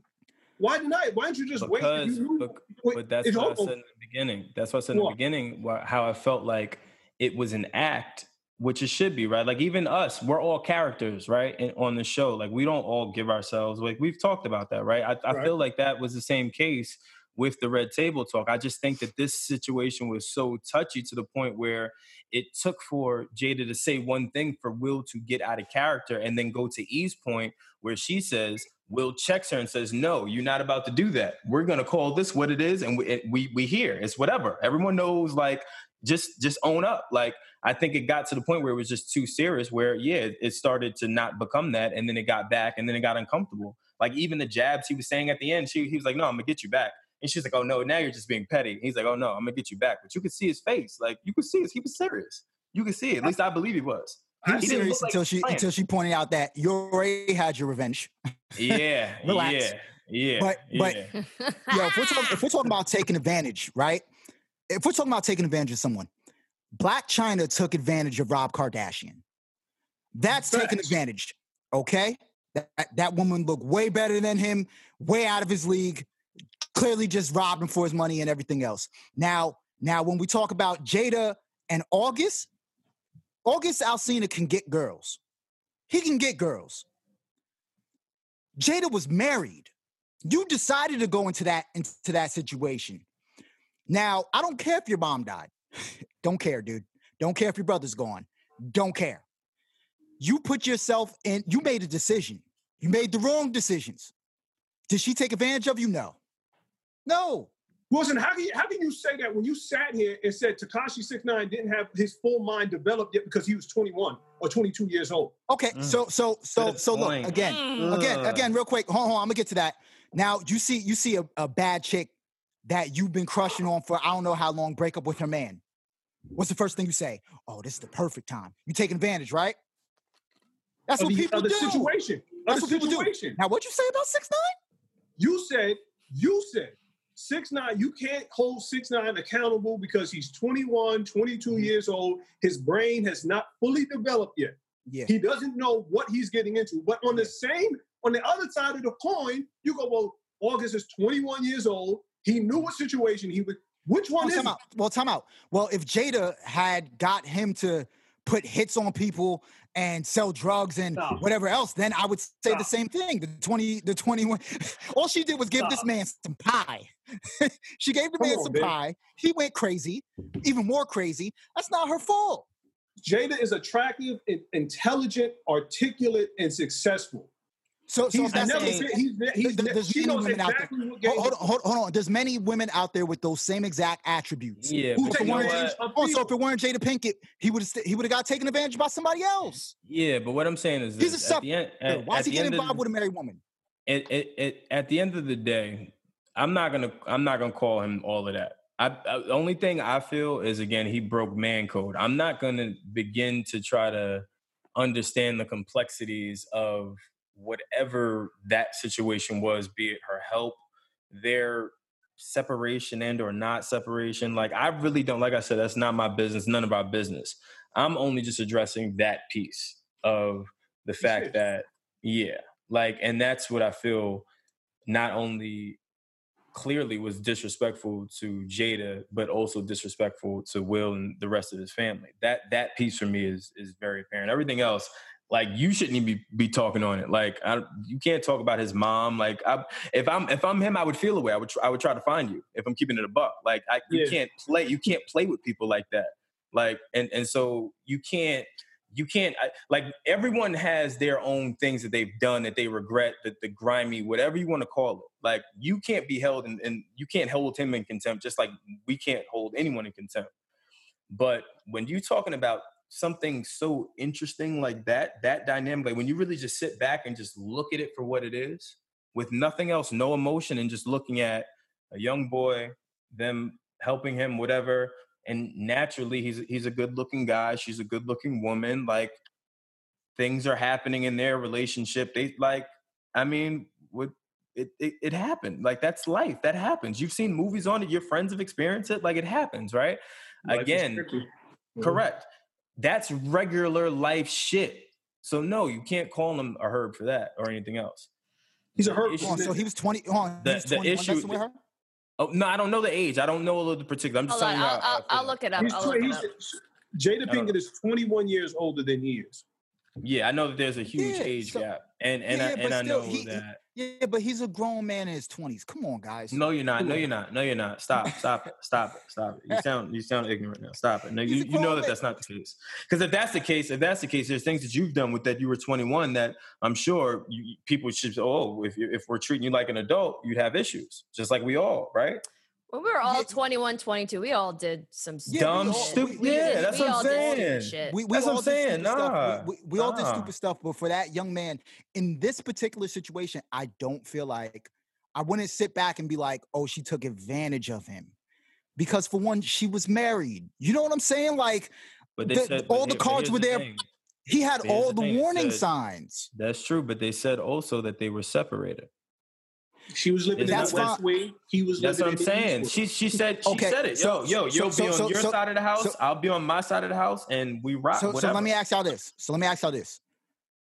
Why deny it? Why don't you just wait? Because, you knew- bec- wait, but that's what I said in the beginning. That's what I said in the beginning. How I felt like it was an act, which it should be, right? Like even us, we're all characters, right? And on the show, like we don't all give ourselves. Like we've talked about that, right? I, I Right. feel like that was the same case with the red table talk. I just think that this situation was so touchy to the point where it took for Jada to say one thing for Will to get out of character and then go to Eve's point where she says, Will checks her and says, No, you're not about to do that. We're gonna call this what it is, and we it, we, we hear it's whatever. Everyone knows, like, just just own up. Like, I think it got to the point where it was just too serious, where yeah, it- it started to not become that, and then it got back, and then it got uncomfortable. Like even the jabs he was saying at the end, she he was like, No, I'm gonna get you back. And she's like, "Oh no, now you're just being petty." He's like, "Oh no, I'm gonna get you back." But you could see his face, like you could see it. He was serious. You could see it. At least I believe he was. He was serious like until she playing. until she pointed out that you already had your revenge. Yeah, Relax. yeah, yeah. But- but- yeah. Yo, if we're, talking, if we're talking about taking advantage, right? If we're talking about taking advantage of someone, Blac Chyna took advantage of Rob Kardashian. That's taking advantage. Okay, that that woman looked way better than him, way out of his league. Clearly, just robbed him for his money and everything else. Now, now when we talk about Jada and August, August Alsina can get girls. He can get girls. Jada was married. You decided to go into that into that situation. Now, I don't care if your mom died. don't care, dude. Don't care if your brother's gone. Don't care. You put yourself in, you made a decision. You made the wrong decisions. Did she take advantage of you? No. No. Wylson, how can you, how can you say that when you sat here and said Tekashi Six Nine didn't have his full mind developed yet because he was 21 or 22 years old? Okay, Mm. so so so the so look point. again, Mm. again, again, real quick. Hold on, I'm gonna get to that. Now you see you see a, a bad chick that you've been crushing on for I don't know how long. Break up with her man. What's the first thing you say? Oh, this is the perfect time. You take advantage, right? That's Of what the, people of the do. situation. Of That's the what people do. Now, what'd you say about six nine? You said, you said, six nine, you can't hold six nine accountable because he's 21, 22 Mhm. years old. His brain has not fully developed yet. Yeah. He doesn't know what he's getting into. But on the same, on the other side of the coin, you go, well, August is 21 years old. He knew what situation he was Which one Well, is time out. Well, time out. Well, if Jada had got him to put hits on people and sell drugs and Stop. whatever else, then I would say the same thing. The 20, the 21. All she did was give this man some pie. she gave the Come man on, some man. pie. He went crazy, even more crazy. That's not her fault. Jada is attractive, in- intelligent, articulate, and successful. So, so He's if that's the never case, he's, he's, there's many knows women out there- exactly hold, hold, hold, hold on. There's many women out there with those same exact attributes. Yeah, Who but you know advantage what? Oh, so if it weren't Jada Pinkett, he would have he would have got taken advantage by somebody else. Yeah, but what I'm saying is He's a this, at the end, at, Why is he getting involved the- with a married woman? it, it, it, at the end of the day, I'm not gonna I'm not gonna call him all of that. I, I the only thing I feel is again he broke man code. I'm not gonna begin to try to understand the complexities of whatever that situation was, be it her help, their separation and or not separation. Like I really don't like I said, that's not my business, none of our business. I'm only just addressing that piece of the fact that, yeah, like, and that's what I feel not only clearly was disrespectful to Jada, but also disrespectful to Will and the rest of his family. That that piece for me is is very apparent. Everything else, like you shouldn't even be, be talking on it. Like I, you can't talk about his mom. Like I, if I'm if I'm him, I would feel away. I would tr- I would try to find you if I'm keeping it a buck. Like I, you Yeah. can't play you can't play with people like that. Like and and so you can't you can't I, like everyone has their own things that they've done that they regret that the grimy whatever you want to call it like you can't be held in, and you can't hold him in contempt just like we can't hold anyone in contempt but when you're talking about something so interesting like that that dynamic like when you really just sit back and just look at it for what it is with nothing else no emotion and just looking at a young boy them helping him whatever and naturally he's he's a good looking guy she's a good looking woman like things are happening in their relationship they like i mean what it, it it happened like that's life that happens you've seen movies on it your friends have experienced it like it happens right Life again. Mhm. correct that's regular life shit so no you can't call him a herb for that or anything else He's a herb. issue- on, so he was 20. hold on, he The- was the issue- messing with her? oh no i don't know the age i don't know the particular i'm just Hold on, telling you I'll, how, how I I'll. I'll look it up. He's, I'll tw- look it he's up. Jada Pinkett is 21 years older than he is. yeah i know that there's a huge Yeah, age so- gap and and Yeah, I, and I still, know he- he- that Yeah, but he's a grown man in his 20s. Come on, guys. No, you're not. No, you're not. No, you're not. Stop. Stop it. Stop it. Stop it. You sound you sound ignorant now. Stop it. No, you, you know that that's not the case. Because if that's the case, if that's the case, there's things that you've done with that you were 21 that I'm sure you, people should. Oh, if if we're treating you like an adult, you'd have issues, just like we all, right? When we were all Yeah. 21, 22, we all did some Yeah, Dumb, stupid. we- we- yeah, did- that's what I'm saying. shit. We, we That's what all I'm did saying, stupid stuff. nah, We, we, we all did stupid stuff, but for that young man, in this particular situation, I don't feel like I wouldn't sit back and be like, "Oh, she took advantage of him," because for one, she was married. You know what I'm saying? Like But they The- said all but the cards were the there. thing. he had all the the warning said- signs. That's true, but they said also that they were separated. She was living in That's the West. Wing. He was That's living what I'm in saying. She she said she Okay, said it. so- Yo, yo, you'll so- be on so- your so- side of the house. so- I'll be on my side of the house, and we rock. So, so let me ask y'all this. So let me ask y'all this.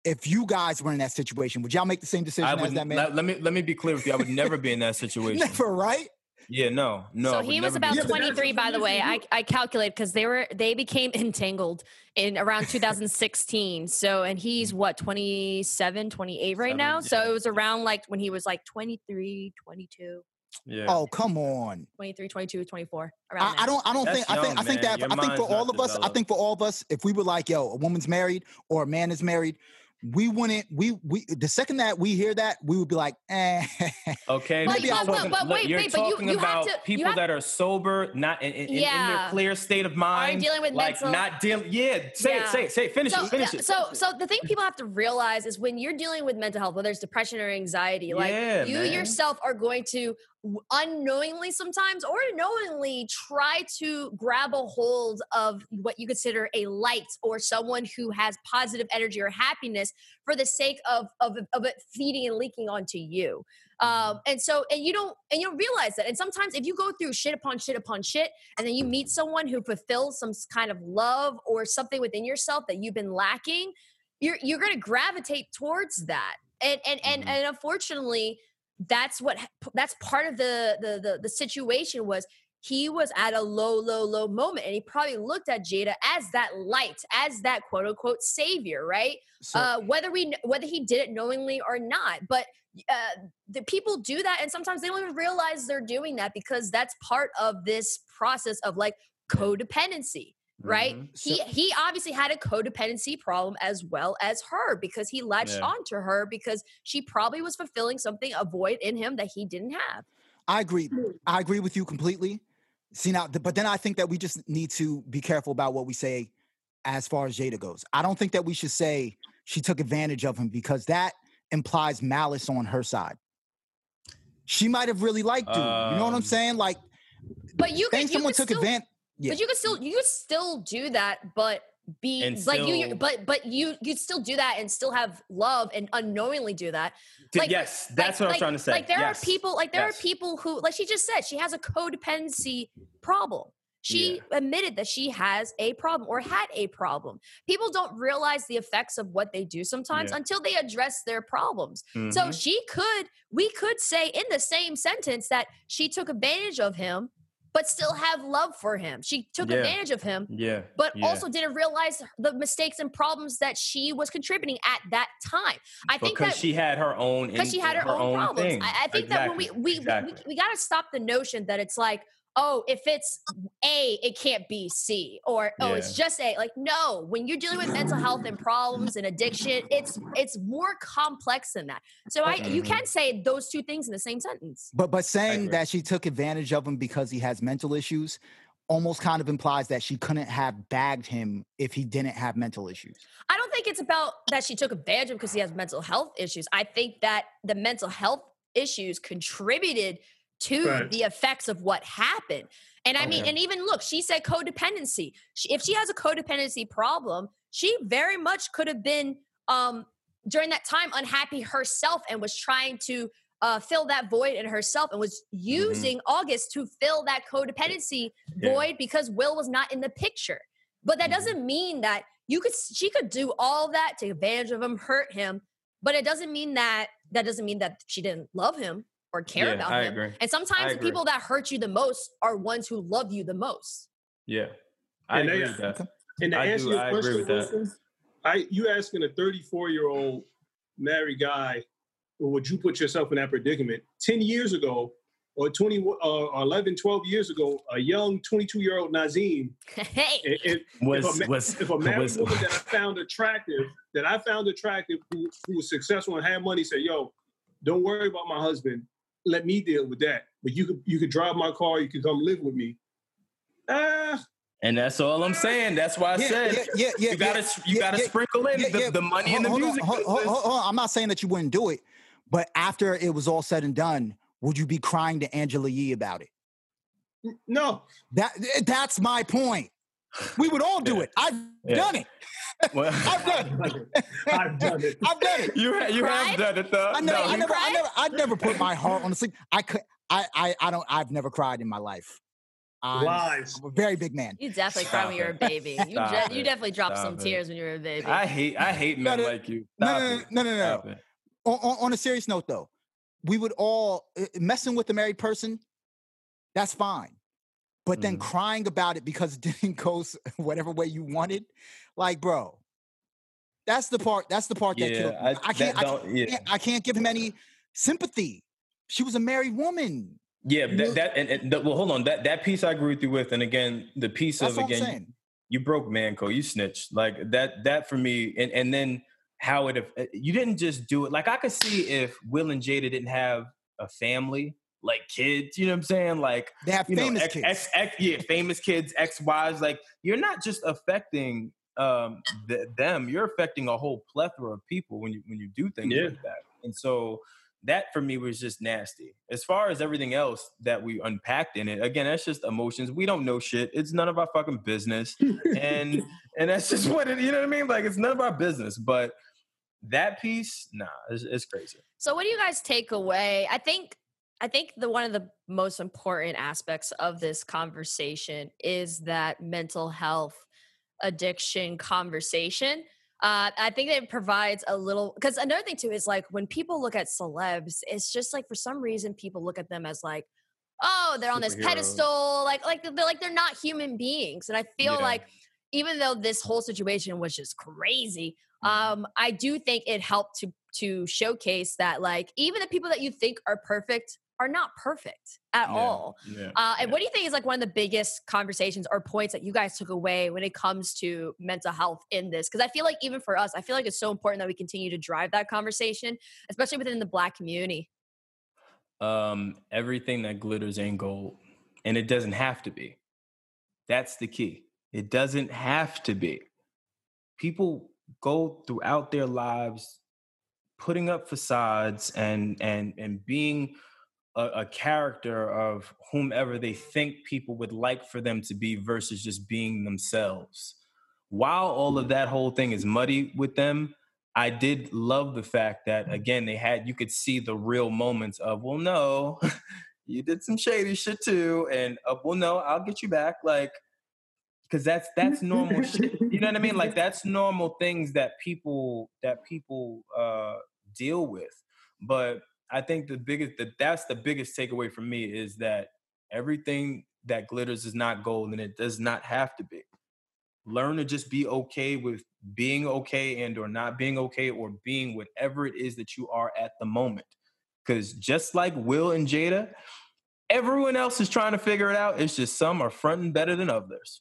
If you guys were in that situation, would y'all make the same decision I as that man? let, let me let me be clear with you. I would never be in that situation. Never, right? Yeah, no, no. So he was never be about in Yeah, that but that's 23, by the way. I, I calculate because they were they became entangled in around 2016. So and he's mm. what 27, 28 right Seven, now. So it was around like when he was like 23, 22, Yeah. Oh, come on. 23, 22, 24. Around I, I don't. I don't That's think. I think. I think man. that. Your I think for all not of us. I think for all of us, if we were like, "Yo, a woman's married or a man is married," we wouldn't. We we the second that we hear that, we would be like, eh. Okay, But- but, you're but- but- talking, but wait, you're wait, but you- talking you have about to- you people have- that are sober, not in, in, in their clear state of mind, are dealing with like mental- not dealing. Yeah, say Yeah. it, say it, say it. Finish so, it, finish yeah, it. so so the thing people have to realize is when you're dealing with mental health whether it's depression or anxiety like Yeah, you man. yourself are going to w- unknowingly sometimes or knowingly try to grab a hold of what you consider a light or someone who has positive energy or happiness for the sake of of, of it feeding and leaking onto you. Um, and so and you don't and you don't realize that. And sometimes if you go through shit upon shit upon shit and then you meet someone who fulfills some kind of love or something within yourself that you've been lacking you're you're going to gravitate towards that. And and and, Mhm. and unfortunately that's what that's part of the, the the the situation was he was at a low low low moment and he probably looked at jada as that light as that quote unquote savior right So, uh, whether we whether he did it knowingly or not. But uh, the people do that, and sometimes they don't even realize they're doing that because that's part of this process of like codependency, right? Mhm. He So- he obviously had a codependency problem as well as her because he latched Yeah. onto her because she probably was fulfilling something a void in him that he didn't have. I agree. I agree with you completely. See now, but then I think that we just need to be careful about what we say as far as Jada goes. I don't think that we should say she took advantage of him because that implies malice on her side. She might have really liked dude. you know what I'm Um, saying? Like, But you saying could you someone took still, advantage. Yeah. But you could still you could still do that, but be And like you, you but but you you'd still do that and still have love and unknowingly do that. T- like- yes, Like- that's what I'm trying to say. Like there Yes. are people, like there Yes. are people who, like she just said, she has a codependency problem. She admitted that she has a problem or had a problem. People don't realize the effects of what they do sometimes Yeah. until they address their problems. So Mhm. she could, we could say in the same sentence that she took advantage of him, but still have love for him. She took Yeah. advantage of him, yeah, but yeah. also didn't realize the mistakes and problems that she was contributing at that time. I think because that she had her own because she had her, own, problems. thing. I, I think that when we Exactly, we, exactly. we we got to stop the notion that it's like, oh, if it's A, it can't be C, or oh, it's just A. Like, no, when you're dealing with mental health and problems and addiction, it's it's more complex than that. So I you Mhm. can't say those two things in the same sentence. But but saying that she took advantage of him because he has mental issues almost kind of implies that she couldn't have bagged him if he didn't have mental issues. I don't think it's about that she took advantage of him because he has mental health issues. I think that the mental health issues contributed to Right. the effects of what happened. And I mean, and even look, she said codependency. She, if she has a codependency problem, she very much could have been um, during that time unhappy herself and was trying to uh, fill that void in herself and was using August to fill that codependency Mm-hmm. Yeah. void because Will was not in the picture. But that Mhm. doesn't mean that you could she could do all that, take advantage of him, hurt him, but it doesn't mean that that doesn't mean that she didn't love him or care Yeah, about I him. agree. And sometimes the agree. people that hurt you the most are ones who love you the most. Yeah, I And agree with that. And to I answer do- your I agree with that. I you asking a 34 year old married guy, well, would you put yourself in that predicament? 10 years ago, or 20, uh, or 11, 12 years ago, a young 22 year old Nazim, hey, if, if, Was if a, ma- was if a married was woman that I found attractive, that I found attractive, who, who was successful and had money, said, "Yo, don't worry about my husband. Let me deal with that. But you could you could drive my car. You could come live with me." Ah, and that's all I'm saying. That's why I yeah, said yeah, yeah, yeah, you gotta yeah, you gotta yeah, sprinkle in yeah, the, yeah. the money Hold- in the hold on, music. hold- hold- hold on. I'm not saying that you wouldn't do it, but after it was all said and done, would you be crying to Angela Yee about it? no. That that's my point. We would all do Yeah. it. I've Yeah. done it. Well, I've done it. I've done it. I've done it. you ha- you have done it though. I never, No, I never, I cried? never, I never put my heart on the sleeve. I could, I, I, I don't. I've never cried in my life. I'm, Lies. I'm a very big man. you definitely cried when you were a baby. You, Stop de- you definitely dropped Stop some it. tears when you were a baby. I hate I hate No, men no, like you. No, Stop no, it. no, no, no, no. On, on, on a serious note, though, we would all uh, messing with a married person. That's fine, but then Mhm. crying about it because it didn't go whatever way you wanted, like, bro. That's the part. That's the part that killed me. I, I can't. I don't- yeah. can't, I can't give him any sympathy. She was a married woman. Yeah, that, that and, and the, well, hold on. That that piece I agree with you with, and again, the piece That's of again, you broke man. Manco, you snitched. Like that that for me, and and then how it uh, you didn't just do it. Like I could see if Will and Jada didn't have a family, like kids. You know what I'm saying? Like They have you know, famous ex, kids. ex, ex, yeah, famous kids, ex wives. Like you're not just affecting um th- them, you're affecting a whole plethora of people when you when you do things Yeah. like that. And so that for me was just nasty. As far as everything else that we unpacked in it, again, that's just emotions. We don't know shit. It's none of our fucking business. and and that's just what it, you know what I mean? Like it's none of our business. But that piece, nah, it's, it's crazy. So what do you guys take away? I think I think the one of the most important aspects of this conversation is that mental health addiction conversation. Uh, I think that it provides a little because another thing too is like when people look at celebs, it's just like for some reason people look at them as like, oh, they're on this pedestal, like like they're like they're not human beings. And I feel Yeah. like even though this whole situation was just crazy, Mm-hmm. um, I do think it helped to to showcase that like even the people that you think are perfect are not perfect at Yeah, all. Yeah. Uh, and yeah. what do you think is like one of the biggest conversations or points that you guys took away when it comes to mental health in this? Because I feel like even for us, I feel like it's so important that we continue to drive that conversation, especially within the Black community. um, everything that glitters ain't gold, and it doesn't have to be. That's the key. It doesn't have to be. People go throughout their lives putting up facades and and and being a, a character of whomever they think people would like for them to be versus just being themselves. While all of that whole thing is muddy with them, I did love the fact that again they had you could see the real moments of well no you did some shady shit too and uh, well no I'll get you back like because that's that's normal shit you know what I mean? Like that's normal things that people that people uh deal with. But I think the biggest that that's the biggest takeaway for me is that everything that glitters is not gold and it does not have to be. Learn to just be okay with being okay and or not being okay or being whatever it is that you are at the moment. Because just like will and jada everyone else is trying to figure it out. It's just some are fronting better than others.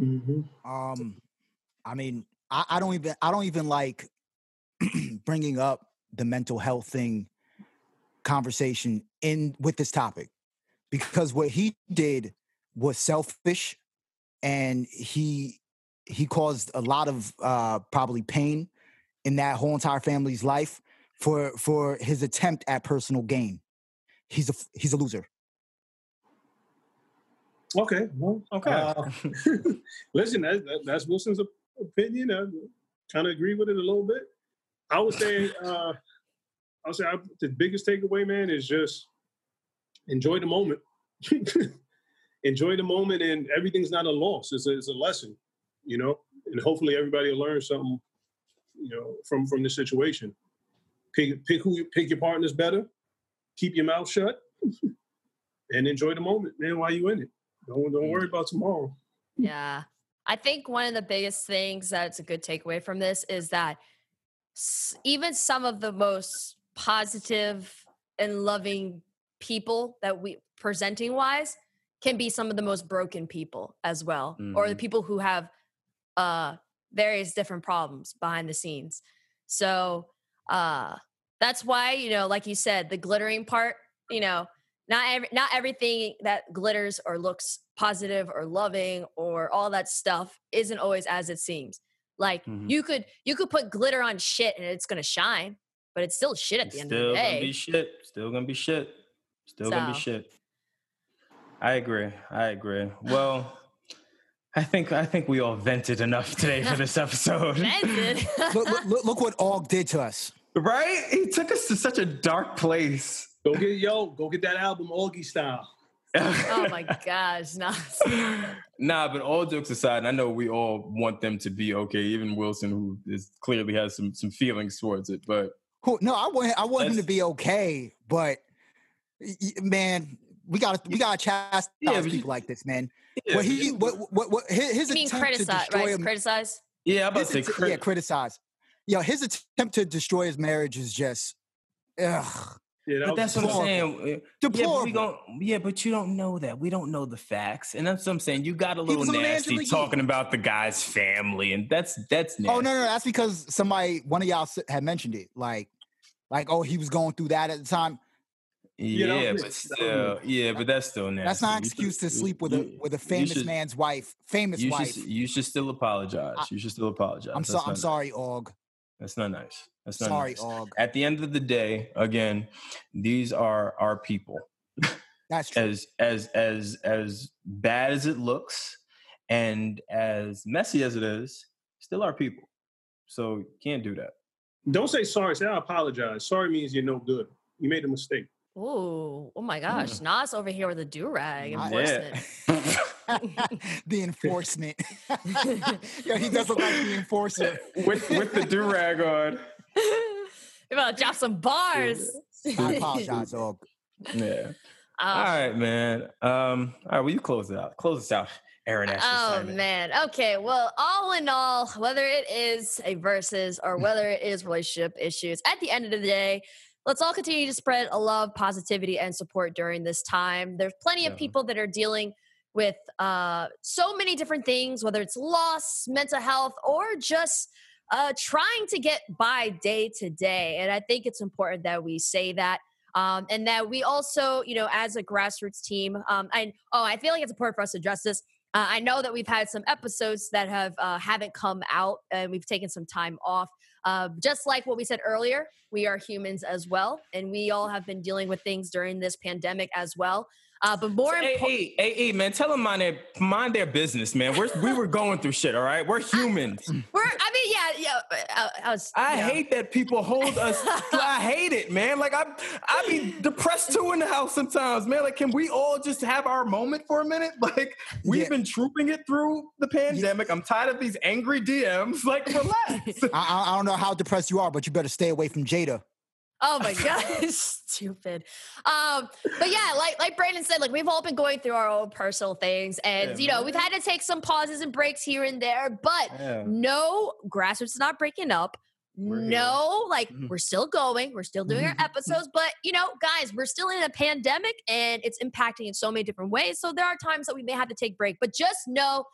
Mhm. Um, I mean, I, I don't even I don't even like bringing up the mental health thing conversation in with this topic because what he did was selfish and he he caused a lot of uh probably pain in that whole entire family's life for for his attempt at personal gain he's a he's a loser Okay. Well, Okay. uh, listen, that, that, that's Wylson's opinion. I kind of agree with it a little bit. I would say, uh, I would say I, the biggest takeaway, man, is just enjoy the moment. enjoy the moment, and everything's not a loss. It's a, it's a lesson, you know. And hopefully, everybody will learn something, you know, from from this situation. Pick pick who you pick your partners better. Keep your mouth shut, and enjoy the moment, man. While you in it. Don't don't worry about tomorrow. Yeah. I think one of the biggest things that's a good takeaway from this is that even some of the most positive and loving people that we presenting wise can be some of the most broken people as well or the Mhm. people who have uh various different problems behind the scenes so uh that's why you know like you said the glittering part you know not every, not everything that glitters or looks positive or loving or all that stuff isn't always as it seems. Like Mhm. you could you could put glitter on shit and it's gonna shine, but it's still shit at the end of the day. still gonna be shit still gonna be shit still gonna be shit i agree i agree well i think i think we all vented enough today for this episode Vented. look, look, look, look what Og did to us right he took us to such a dark place Go get yo, go get that album Augie style. Oh my gosh, no. nah, but all jokes aside, and I know we all want them to be okay. Even Wylson, who is clearly has some some feelings towards it, but Who? No, I want I want him to be okay, but y- y- man, we got to we got to chastise Yeah, but you- people like this, man. yeah, what he what what, what his, his You mean attempt to criticize, destroy right? him, Criticize. yeah, I'm about his to say, att- crit- yeah, criticize. Yo, his attempt to destroy his marriage is just, ugh. Yeah, But that's what I'm deplorable. saying. Eh, yeah, but we don't. Yeah, but you don't know that. We don't know the facts, and that's what I'm saying. You got a little nasty Angela Yee. talking about the guy's family, and that's that's nasty. Oh no, no, that's because somebody, one of y'all had mentioned it. Like, like, oh, he was going through that at the time. Yeah, that Yeah, was but it. That was still, yeah, but that's still nasty. That's not an excuse to sleep with a with a famous should- man's wife, famous You wife. should you should still apologize. You should still apologize. I'm so, I'm sorry, Og. That's not nice. That's not Sorry, nice. Og. At the end of the day, again, these are our people. That's true. As as as as bad as it looks, and as messy as it is, still our people. So you can't do that. Don't say sorry. Say I apologize. Sorry means you're no good. You made a mistake. Ooh, oh my gosh. Mm. Naz over here with a do rag I- enforcement. the enforcement. yeah, he doesn't like the enforcer. with with the do rag on. you about to drop some bars. I apologize, Og. Yeah. Oh, All right, man. Um. All right. Well, you close it out. Close this out, Erin. Ashley Oh Simon. man. Okay. Well, all in all, whether it is a Verzuz or whether it is relationship issues, at the end of the day, let's all continue to spread a love, positivity, and support during this time. There's plenty of people that are dealing with uh, so many different things, whether it's loss, mental health, or just uh, trying to get by day to day. And I think it's important that we say that. Um, and that we also, you know, as a Grass Routes team, um, and oh, I feel like it's important for us to address this. Uh, I know that we've had some episodes that have uh, haven't come out, and we've taken some time off. Uh, just like what we said earlier, we are humans as well, and we all have been dealing with things during this pandemic as well. Uh, but more Hey, important, hey, hey, hey, man, tell them mind their, mind their business, man. We're, we were going through shit, all right? We're humans. we're, I mean, yeah, yeah. I, I was. I you know. hate that people hold us. I hate it, man. Like I, I be depressed too in the house sometimes, man. Like, can we all just have our moment for a minute? Like, we've Yeah. been trooping it through the pandemic. I'm tired of these angry DMs. Like, relax. I, I, I don't know how depressed you are, but you better stay away from Jada. Oh my gosh, stupid. Um, but yeah, like like Brandon said, like we've all been going through our own personal things, and Yeah, you know man. we've had to take some pauses and breaks here and there. But Yeah. no, Grass Routes is not breaking up. We're here. no, like Mhm. we're still going, we're still doing our episodes, but you know, guys, we're still in a pandemic and it's impacting in so many different ways. So there are times that we may have to take break, but just know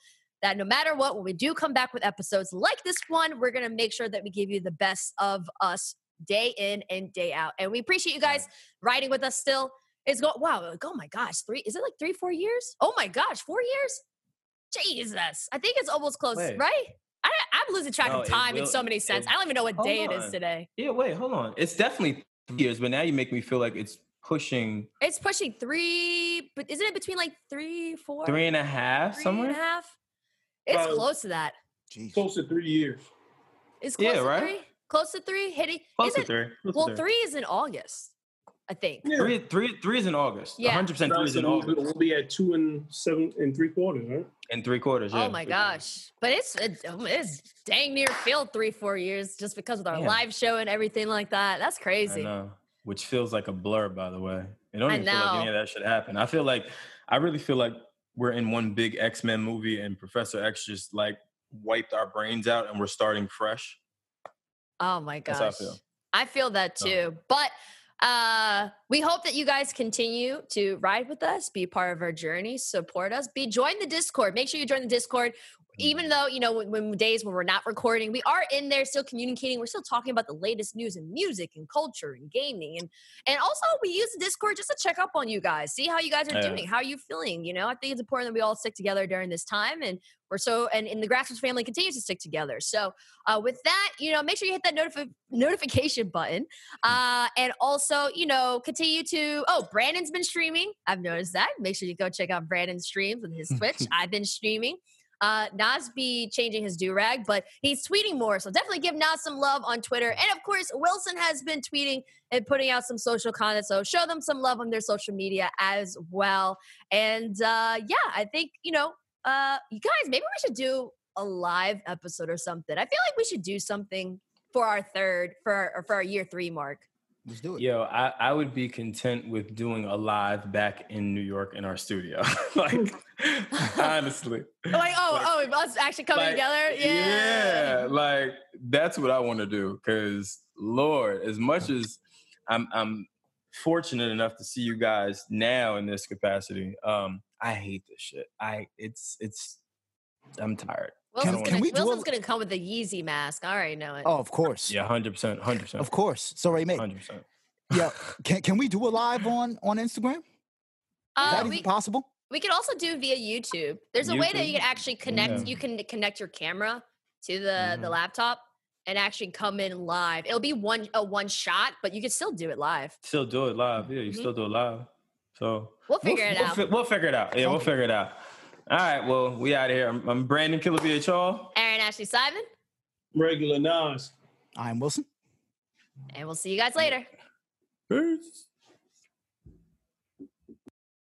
that no matter what, when we do come back with episodes like this one, we're gonna make sure that we give you the best of us day in and day out. And we appreciate you guys riding with us still. It's go wow, like, oh my gosh, three is it like three, four years? Oh my gosh, four years? Jesus. I think it's almost close, Wait. right? I, I'm losing track No, of it time in so many it- sense. I don't even know what hold day it is today. Yeah, wait, hold on. It's definitely three years, but now you make me feel like it's pushing It's pushing three, but isn't it between like three, four, three and a half three somewhere. and a half? It's Well, close to that. Jeez. Close to three years. It's close Yeah, to right? three. Close to three. Hitting. Close is to it- three. Close to Well, three. three is in August, I think. Yeah. Three, three, three is in August. Yeah. 100% three is in August. we'll be at two and seven and three quarters, right? And three quarters. Oh yeah. Oh my gosh! But it's it, oh, it's dang near filled three four years just because of our Damn. live show and everything like that. That's I crazy. know. Which feels like a blur, by the way. It don't I even feel like any of that should happen. I feel like, I really feel like we're in one big X Men movie and Professor X just like wiped our brains out and we're starting fresh. Oh my gosh. I feel. I feel that So- too. But uh we hope that you guys continue to ride with us, be part of our journey, support us, be join the Discord. Make sure you join the Discord. Even though, you know, when, when days when we're not recording, we are in there still communicating. We're still talking about the latest news and music and culture and gaming. And and also we use Discord just to check up on you guys, see how you guys are doing, how are you feeling. You know, I think it's important that we all stick together during this time and we're so and, and the Grass Routes family continues to stick together. So uh, with that, you know, make sure you hit that notifi- notification button. Uh, and also, you know, continue to. Oh, Brandon's been streaming. I've noticed that. Make sure you go check out Brandon's streams with his Twitch. I've been streaming. Uh, Naz be changing his do rag, but he's tweeting more. So definitely give Naz some love on Twitter. And of course, Wylson has been tweeting and putting out some social content. So show them some love on their social media as well. And uh, yeah, I think, you know, uh, you guys, maybe we should do a live episode or something. I feel like we should do something for our third, for for our year three mark. Let's do it. Yo, I, I would be content with doing a live back in New York in our studio. like, honestly. Like, oh, oh, us actually coming Like, together. Yeah. yeah, like that's what I want to do. Cause Lord, as much as I'm I'm fortunate enough to see you guys now in this capacity. Um, I hate this shit. I it's it's I'm tired. Wylson's, can gonna, we do a- Wylson's gonna come with a Yeezy mask. I already know it. Oh, of course. Yeah, hundred percent, hundred percent, Of course. So Ray, mate. hundred percent. Yeah. Can can we do a live on on Instagram? Is Uh, that we, even possible? we could also do via YouTube. There's a way that you YouTube? can actually connect. Yeah. You can connect your camera to the the Mhm. laptop and actually come in live. It'll be one a one shot, but you can still do it live. Still do it live. Yeah, you Mhm. still do it live. So We'll figure it we'll, out. fi- we'll figure it out. Yeah, we'll figure it out. All right. Well, we out of here. I'm, I'm Brandon Killer BHR. Erin Ashley Simon, Regular Naz. I'm Wylson. and we'll see you guys later. Peace.